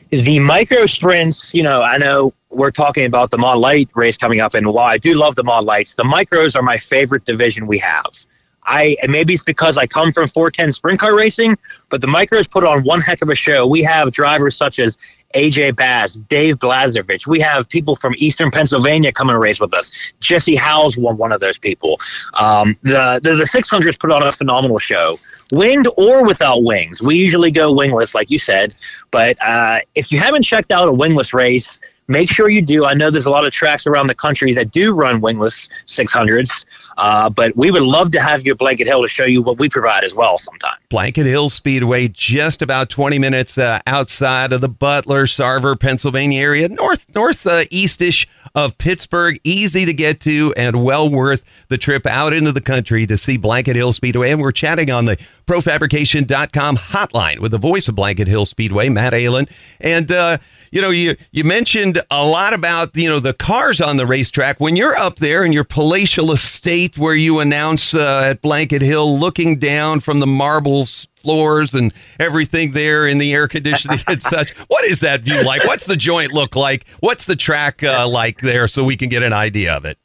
The micro sprints, you know, I know we're talking about the Mod Light race coming up, and while I do love the Mod Lights, the micros are my favorite division we have. I maybe it's because I come from 410 sprint car racing, but the micros put on one heck of a show. We have drivers such as AJ Bass, Dave Blazevich. We have people from Eastern Pennsylvania come and race with us. Jesse Howes won one of those people. Um, the, the the 600s put on a phenomenal show, winged or without wings. We usually go wingless, like you said. But uh, if you haven't checked out a wingless race, make sure you do. I know there's a lot of tracks around the country that do run wingless 600s, uh, but we would love to have you at Blanket Hill to show you what we provide as well sometime. Blanket Hill Speedway, just about 20 minutes uh, outside of the Butler, Sarver, Pennsylvania area, north north uh, eastish of Pittsburgh. Easy to get to and well worth the trip out into the country to see Blanket Hill Speedway. And we're chatting on the profabrication.com hotline with the voice of Blanket Hill Speedway, Matt Aland. And uh, you know, you you mentioned a lot about you know the cars on the racetrack. When you're up there in your palatial estate, where you announce uh, at Blanket Hill, looking down from the marble floors and everything there in the air conditioning and such, what is that view like? What's the joint look like? What's the track uh, like there, so we can get an idea of it?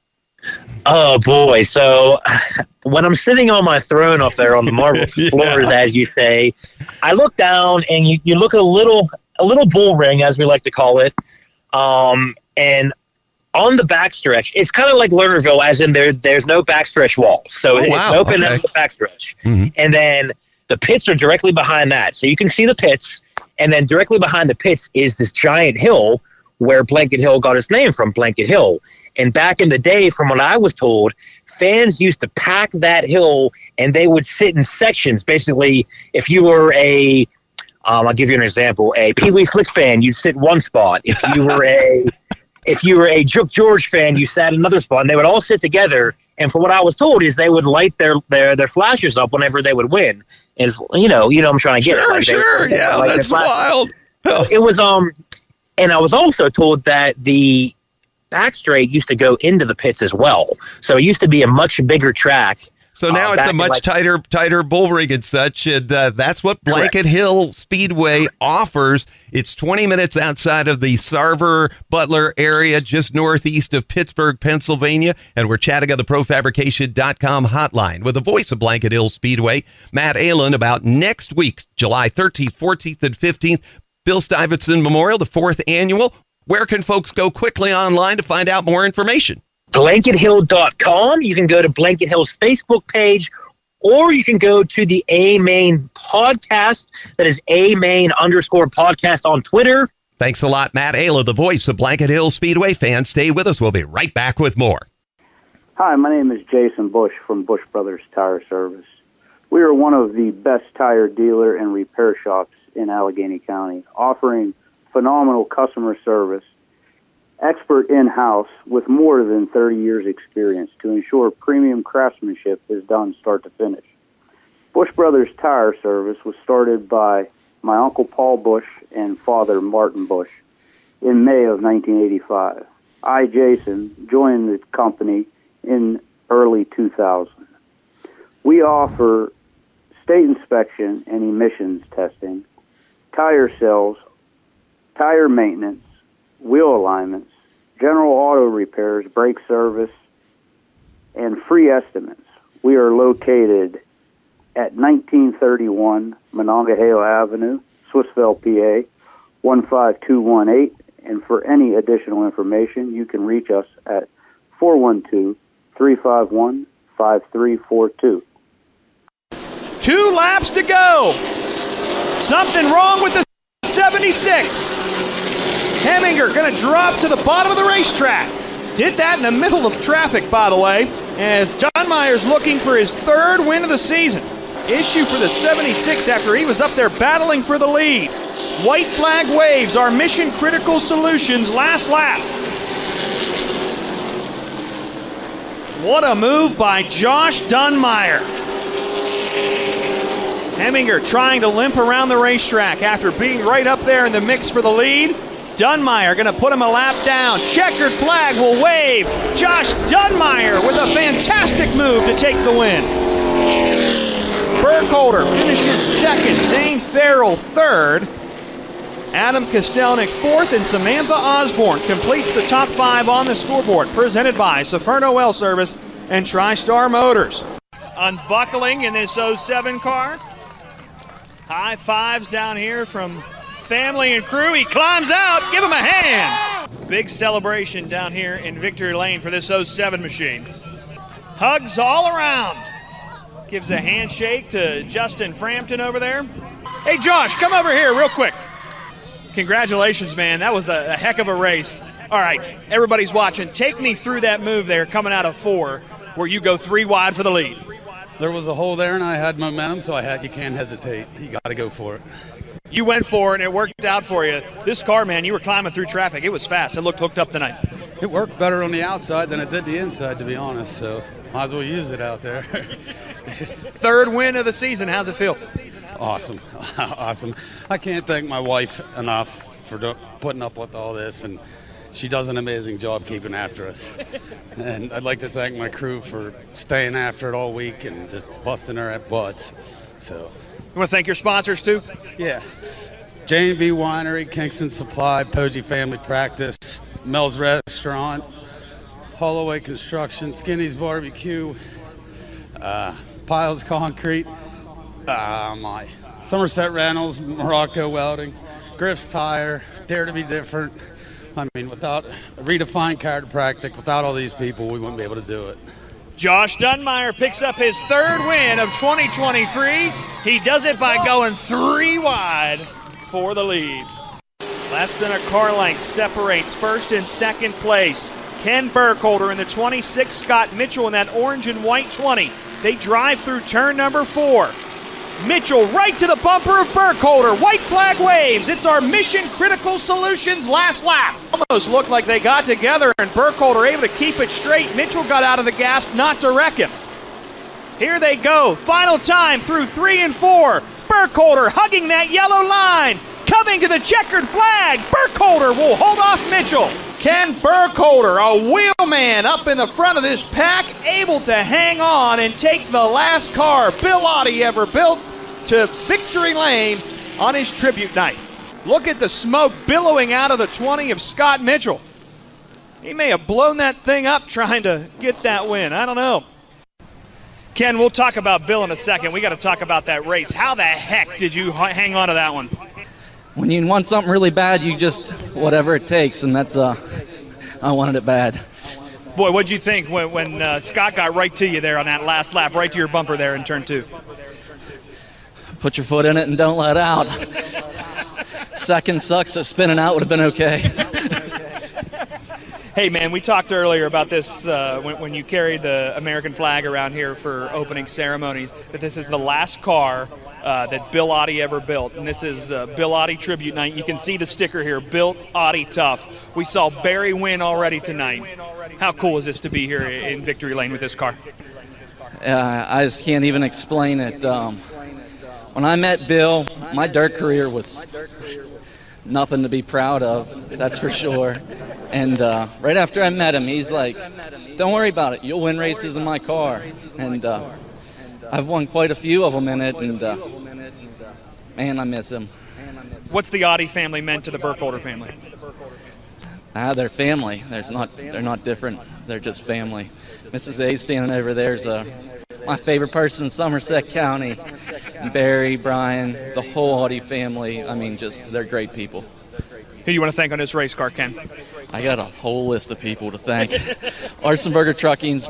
Oh boy! So when I'm sitting on my throne up there on the marble floors, as you say, I look down and you, you look a little a little bull ring, as we like to call it, um, and on the backstretch, it's kind of like Lernerville, as in there there's no backstretch wall, so oh, it's wow. open okay. the backstretch, mm-hmm. and then the pits are directly behind that, so you can see the pits, and then directly behind the pits is this giant hill where Blanket Hill got its name from, Blanket Hill. And back in the day, from what I was told, fans used to pack that hill and they would sit in sections. Basically, if you were a, um, I'll give you an example, a Pee Wee Flick fan, you'd sit one spot. If you were a, if you were a Jook George fan, you sat another spot, and they would all sit together. And from what I was told, is they would light their their, their flashes up whenever they would win. Is you know you know I'm trying to get sure, it. Like sure, they, yeah, that's wild. So it was um, and I was also told that the back straight used to go into the pits as well. So it used to be a much bigger track. So now uh, it's a much like- tighter, tighter bull ring and such, and uh, that's what Blanket Correct. Hill Speedway offers. It's 20 minutes outside of the Sarver Butler area, just northeast of Pittsburgh, Pennsylvania, and we're chatting on the ProFabrication.com hotline with the voice of Blanket Hill Speedway, Matt Aland, about next week's July 13th, 14th, and 15th, Bill Stivason Memorial, the fourth annual. Where can folks go quickly online to find out more information? blankethill.com. You can go to Blanket Hill's Facebook page, or you can go to the A Main podcast. That is A Main underscore podcast on Twitter. Thanks a lot, Matt Aland, the voice of Blanket Hill Speedway fans. Stay with us. We'll be right back with more. Hi, my name is Jason Bush from Bush Brothers Tire Service. We are one of the best tire dealer and repair shops in Allegheny County, offering phenomenal customer service, expert in-house with more than 30 years experience to ensure premium craftsmanship is done start to finish. Bush Brothers Tire Service was started by my uncle Paul Bush and father Martin Bush in May of 1985. I, Jason, joined the company in early 2000. We offer state inspection and emissions testing, tire sales, tire maintenance, wheel alignments, general auto repairs, brake service, and free estimates. We are located at 1931 Monongahela Avenue, Swissvale, PA, 15218. And for any additional information, you can reach us at 412 351 5342. Two laps to go. Something wrong with the 76. Heminger going to drop to the bottom of the racetrack. Did that in the middle of traffic, by the way, as John Myers looking for his third win of the season. Issue for the 76 after he was up there battling for the lead. White flag waves our mission critical solutions last lap. What a move by Josh Dunmyer. Heminger trying to limp around the racetrack after being right up there in the mix for the lead. Dunmyer going to put him a lap down. Checkered flag will wave. Josh Dunmyer with a fantastic move to take the win. Burkholder finishes second. Zane Farrell third. Adam Kostelnik fourth, and Samantha Osborne completes the top five on the scoreboard. Presented by Saferno Well Service and TriStar Motors. Unbuckling in this 07 car. High fives down here from family and crew. He climbs out. Give him a hand. Big celebration down here in Victory Lane for this 07 machine. Hugs all around. Gives a handshake to Justin Frampton over there. Hey, Josh, come over here real quick. Congratulations, man. That was a, a heck of a race. All right, everybody's watching. Take me through that move there coming out of four where you go three wide for the lead. There was a hole there, and I had momentum, so I had you can't hesitate. You got to go for it. You went for it, and it worked out for you. This car, man, you were climbing through traffic. It was fast. It looked hooked up tonight. It worked better on the outside than it did the inside, to be honest. So might as well use it out there. Third win of the season. How's it feel? Awesome, awesome. I can't thank my wife enough for putting up with all this, and she does an amazing job keeping after us. and I'd like to thank my crew for staying after it all week and just busting her at butts. So, you want to thank your sponsors too? Yeah. J&B Winery, Kingston Supply, Posey Family Practice, Mel's Restaurant, Holloway Construction, Skinny's Barbecue, uh, Piles Concrete, uh, my Somerset Reynolds, Morocco Welding, Griff's Tire, Dare to Be Different. I mean, without redefined chiropractic, without all these people, we wouldn't be able to do it. Josh Dunmyer picks up his third win of 2023. He does it by going three wide for the lead. Less than a car length separates first and second place. Ken Burkholder in the 26, Scott Mitchell in that orange and white 20. They drive through turn number four. Mitchell right to the bumper of Burkholder. White flag waves. It's our Mission Critical Solutions last lap. Almost looked like they got together and Burkholder able to keep it straight. Mitchell got out of the gas not to wreck him. Here they go. Final time through three and four. Burkholder hugging that yellow line. Coming to the checkered flag. Burkholder will hold off Mitchell. Ken Burkholder, a wheelman up in the front of this pack, able to hang on and take the last car Bill Oddie ever built to victory lane on his tribute night. Look at the smoke billowing out of the 20 of Scott Mitchell. He may have blown that thing up trying to get that win. I don't know. Ken, we'll talk about Bill in a second. We got to talk about that race. How the heck did you hang on to that one? When you want something really bad, you just whatever it takes, and that's uh, I wanted it bad. Boy, what'd you think when, when uh, Scott got right to you there on that last lap, right to your bumper there in turn two? Put your foot in it and don't let out. Second sucks, so spinning out would have been okay. hey, man, we talked earlier about this uh, when, when you carried the American flag around here for opening ceremonies, that this is the last car uh, that Bill Oddie ever built. And this is uh, Bill Oddie Tribute Night. You can see the sticker here, Built Oddie Tough. We saw Barry win already tonight. How cool is this to be here in Victory Lane with this car? Uh, I just can't even explain it. Um, when I met Bill, my dirt career was nothing to be proud of, that's for sure. And uh, right after I met him, he's like, "Don't worry about it. You'll win races in my car." And uh, I've won quite a few of them in it, and uh, man, I miss him. What's the Oddie family meant to the Burkholder family? Ah, they're family. There's not, they're not different. They're just family. Mrs. A standing over there is uh, my favorite person in Somerset County. Barry, Brian, the whole Oddie family. I mean, just they're great people. Who do you want to thank on this race car, Ken? I got a whole list of people to thank. Arsenberger Trucking,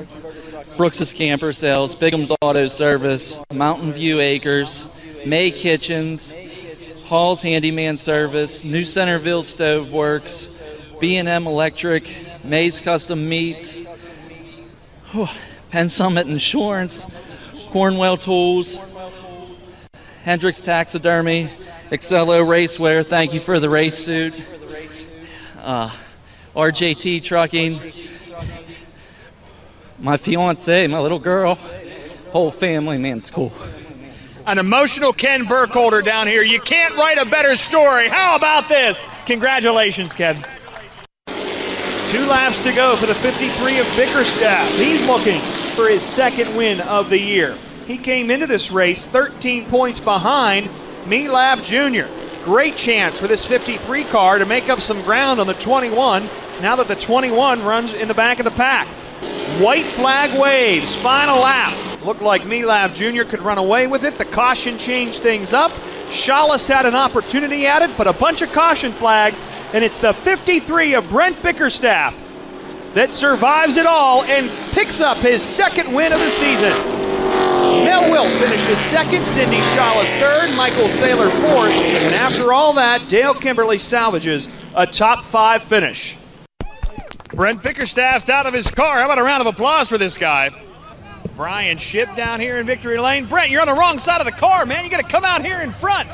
Brooks's Camper Sales, Bigham's Auto Service, Mountain View Acres, May Kitchens, Hall's Handyman Service, New Centerville Stove Works, B&M Electric, May's Custom Meats, whew, Penn Summit Insurance, Cornwell Tools, Hendricks Taxidermy, Excello Racewear, thank you for the race suit, uh, RJT Trucking, my fiance, my little girl, whole family, man, it's cool. An emotional Ken Burkholder down here. You can't write a better story. How about this? Congratulations, Ken. Two laps to go for the 53 of Bickerstaff. He's looking for his second win of the year. He came into this race 13 points behind Meelab Jr. Great chance for this 53 car to make up some ground on the 21 now that the 21 runs in the back of the pack. White flag waves, final lap. Looked like Meelab Jr. could run away with it. The caution changed things up. Shawless had an opportunity at it, but a bunch of caution flags, and it's the 53 of Brent Bickerstaff that survives it all and picks up his second win of the season. Mel Wilt finishes second, Cindy Shawless third, Michael Saylor fourth, and after all that, Dale Kimberly salvages a top five finish. Brent Bickerstaff's out of his car. How about a round of applause for this guy? Brian Ship down here in Victory Lane. Brent, you're on the wrong side of the car, man. You got to come out here in front.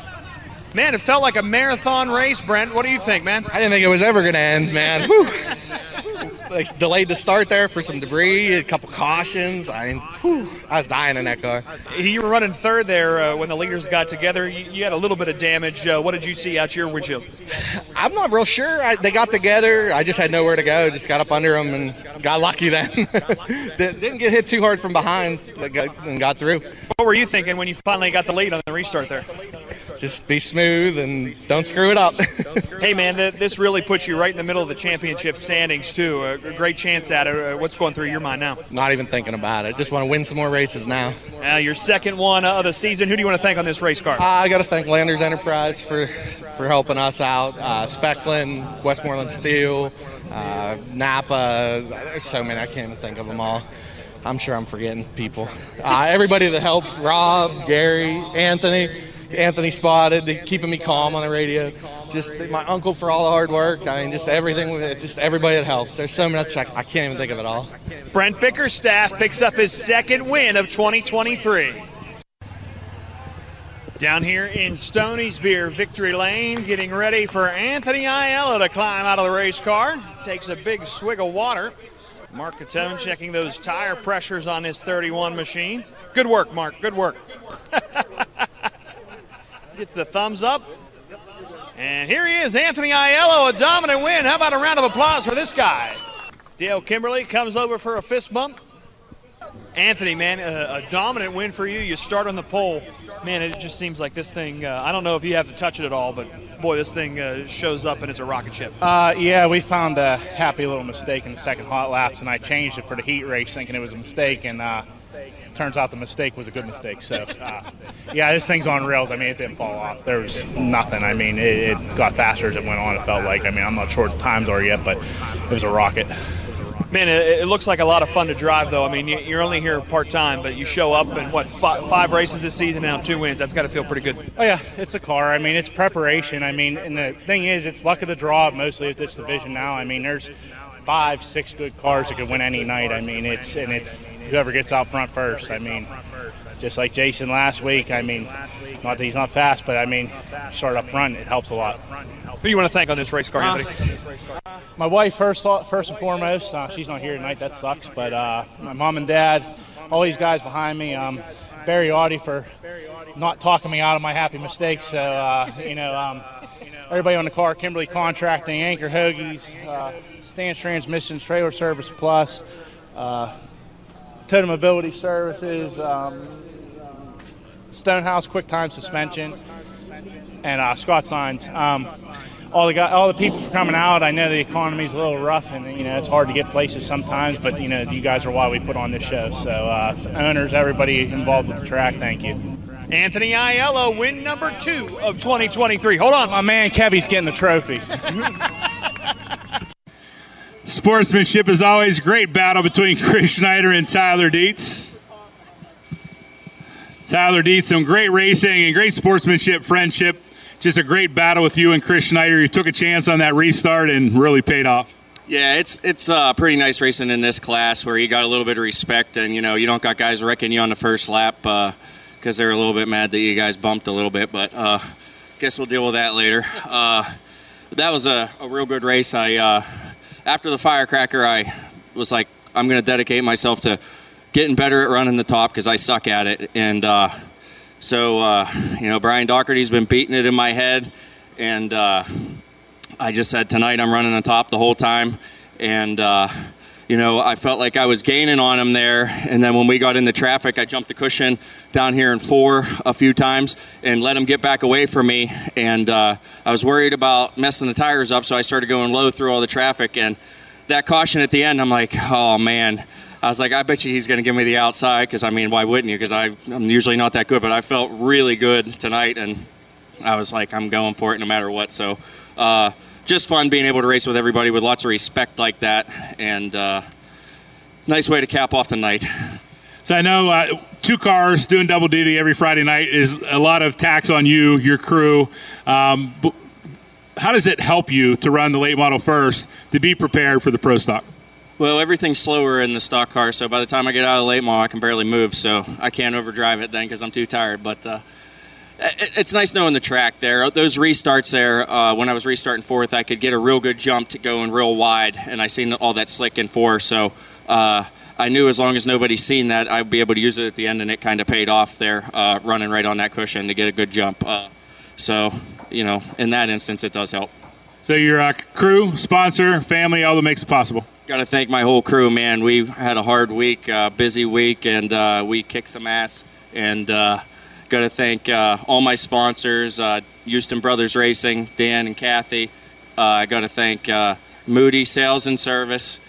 Man, it felt like a marathon race, Brent. What do you think, man? I didn't think it was ever going to end, man. Like, delayed the start there for some debris, a couple cautions. I mean, whew, I was dying in that car. You were running third there uh, when the leaders got together. You, you had a little bit of damage. Uh, what did you see out your windshield? I'm not real sure. I, they got together. I just had nowhere to go. Just got up under them and got lucky then. Didn't get hit too hard from behind and got through. What were you thinking when you finally got the lead on the restart there? Just be smooth and don't screw it up. hey, man, th- this really puts you right in the middle of the championship standings, too. A great chance at it. Uh, what's going through your mind now? Not even thinking about it. Just want to win some more races now. Uh, your second one of the season. Who do you want to thank on this race car? Uh, I got to thank Landers Enterprise for, for helping us out. Uh, Specklin, Westmoreland Steel, uh, Napa. There's so many. I can't even think of them all. I'm sure I'm forgetting people. Uh, everybody that helps Rob, Gary, Anthony. Anthony spotted, keeping me calm on the radio. Just my uncle for all the hard work. I mean, just everything. Just everybody that helps. There's so much I, I can't even think of it all. Brent Bickerstaff picks up his second win of 2023. Down here in Stoney's Beer Victory Lane, getting ready for Anthony Aiello to climb out of the race car. Takes a big swig of water. Mark Catone checking those tire pressures on his 31 machine. Good work, Mark. Good work. Gets the thumbs up. And here he is, Anthony Aiello, a dominant win. How about a round of applause for this guy? Dale Kimberly comes over for a fist bump. Anthony, man, a, a, dominant win for you. You start on the pole. Man, it just seems like this thing, uh, I don't know if you have to touch it at all, but boy, this thing uh, shows up and it's a rocket ship. Uh, yeah, we found a happy little mistake in the second hot laps, and I changed it for the heat race thinking it was a mistake, and uh, turns out the mistake was a good mistake. So, uh, yeah, this thing's on rails. I mean, it didn't fall off. There was nothing. I mean, it, it, got faster as it went on. It felt like. I mean, I'm not sure what the times are yet, but it was a rocket. Man, it, it looks like a lot of fun to drive, though. I mean, you're only here part time, but you show up and what five, five races this season now, two wins. That's got to feel pretty good. Oh yeah, it's a car. I mean, it's preparation. I mean, and the thing is, it's luck of the draw mostly at this division now. I mean, there's five, six good cars that could win any night. I mean, it's and it's whoever gets out front first. I mean, just like Jason last week. I mean, not that he's not fast, but I mean, start up front, it helps a lot. Who do you want to thank on this race car, Uh, Anthony? My wife first, first and foremost. Uh, she's not here tonight. That sucks. But uh, my mom and dad, all these guys behind me. Um, Barry Audi for not talking me out of my happy mistakes. So uh, you know, um, everybody on the car, Kimberly Contracting, Anchor Hoagies, uh, Stance Transmissions, Trailer Service Plus, uh, Total Mobility Services, um, Stonehouse Quick Time Suspension, and uh, Scott Signs. Um, all the guy, all the people for coming out. I know the economy's a little rough, and you know it's hard to get places sometimes. But you know, you guys are why we put on this show. So uh, owners, everybody involved with the track, thank you. Anthony Aiello, win number two of 2023. Hold on. My man Kevy's getting the trophy. Sportsmanship is always great battle between Chris Schneider and Tyler Dietz. Tyler Dietz, some great racing and great sportsmanship, friendship. Just a great battle with you and Chris Schneider. You took a chance on that restart and really paid off. Yeah, it's it's uh, pretty nice racing in this class where you got a little bit of respect and you know you don't got guys wrecking you on the first lap because uh, they're a little bit mad that you guys bumped a little bit. But uh, guess we'll deal with that later. Uh, that was a, a, real good race. I uh, after the firecracker, I was like, I'm going to dedicate myself to getting better at running the top because I suck at it. And uh, so, uh, you know, Brian Doherty's been beating it in my head. And uh, I just said, tonight I'm running the top the whole time. And, uh, you know, I felt like I was gaining on him there. And then when we got into traffic, I jumped the cushion down here in four a few times and let him get back away from me. And uh, I was worried about messing the tires up, so I started going low through all the traffic. And that caution at the end, I'm like, oh man. I was like, I bet you he's going to give me the outside because I mean, why wouldn't you? Because I'm usually not that good, but I felt really good tonight, and I was like, I'm going for it no matter what. So, uh, just fun being able to race with everybody with lots of respect like that, and uh, nice way to cap off the night. So I know uh, two cars doing double duty every Friday night is a lot of tax on you, your crew. Um, how does it help you to run the late model first to be prepared for the pro stock? Well, everything's slower in the stock car, so by the time I get out of late model, I can barely move, so I can't overdrive it then because I'm too tired. But uh, it's nice knowing the track there. Those restarts there, uh, when I was restarting fourth, I could get a real good jump to going real wide, and I seen all that slick in four, so uh, I knew as long as nobody's seen that, I'd be able to use it at the end, and it kind of paid off there, uh, running right on that cushion to get a good jump. Uh, so, you know, in that instance, it does help. So your uh, crew, sponsor, family, all that makes it possible. Got to thank my whole crew, man. We had a hard week, uh, busy week, and uh, we kicked some ass. And uh, got to thank uh, all my sponsors, uh, Houston Brothers Racing, Dan and Kathy. I got to thank Moody Sales and Service,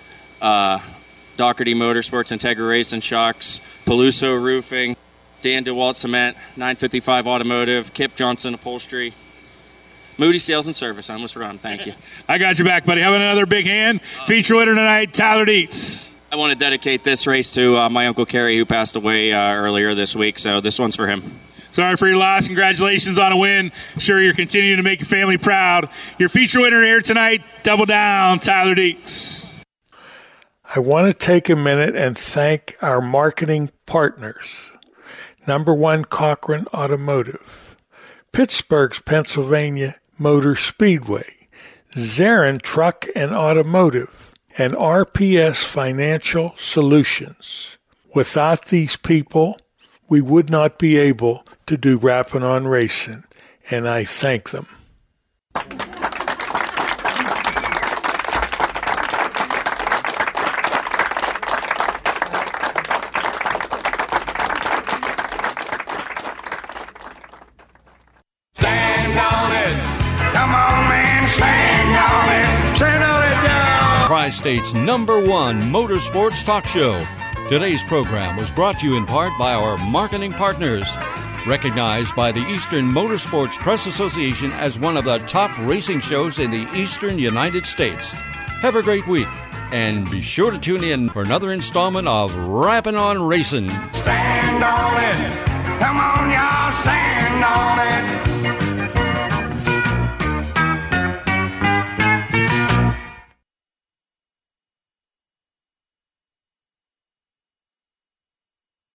Doherty Motorsports, Integra Racing Shocks, Peluso Roofing, Dan DeWalt Cement, 955 Automotive, Kip Johnson Upholstery, Moody Sales and Service. I almost forgot. Thank you. I got you back, buddy. Having another big hand. Feature winner tonight, Tyler Dietz. I want to dedicate this race to uh, my uncle Kerry, who passed away uh, earlier this week. So this one's for him. Sorry for your loss. Congratulations on a win. Sure, you're continuing to make your family proud. Your feature winner here tonight, double down, Tyler Dietz. I want to take a minute and thank our marketing partners. Number one, Cochran Automotive, Pittsburgh's Pennsylvania Motor Speedway, Zarin Truck and Automotive, and RPS Financial Solutions. Without these people, we would not be able to do Rapping on Racing, and I thank them. Stand on it. Come on, man, stand on it. Stand on it now. State's number one motorsports talk show. Today's program was brought to you in part by our marketing partners recognized by the Eastern Motorsports Press Association as one of the top racing shows in the Eastern United States. Have a great week, and be sure to tune in for another installment of Rapping on Racing. Stand on it. Come on, y'all, stand on it.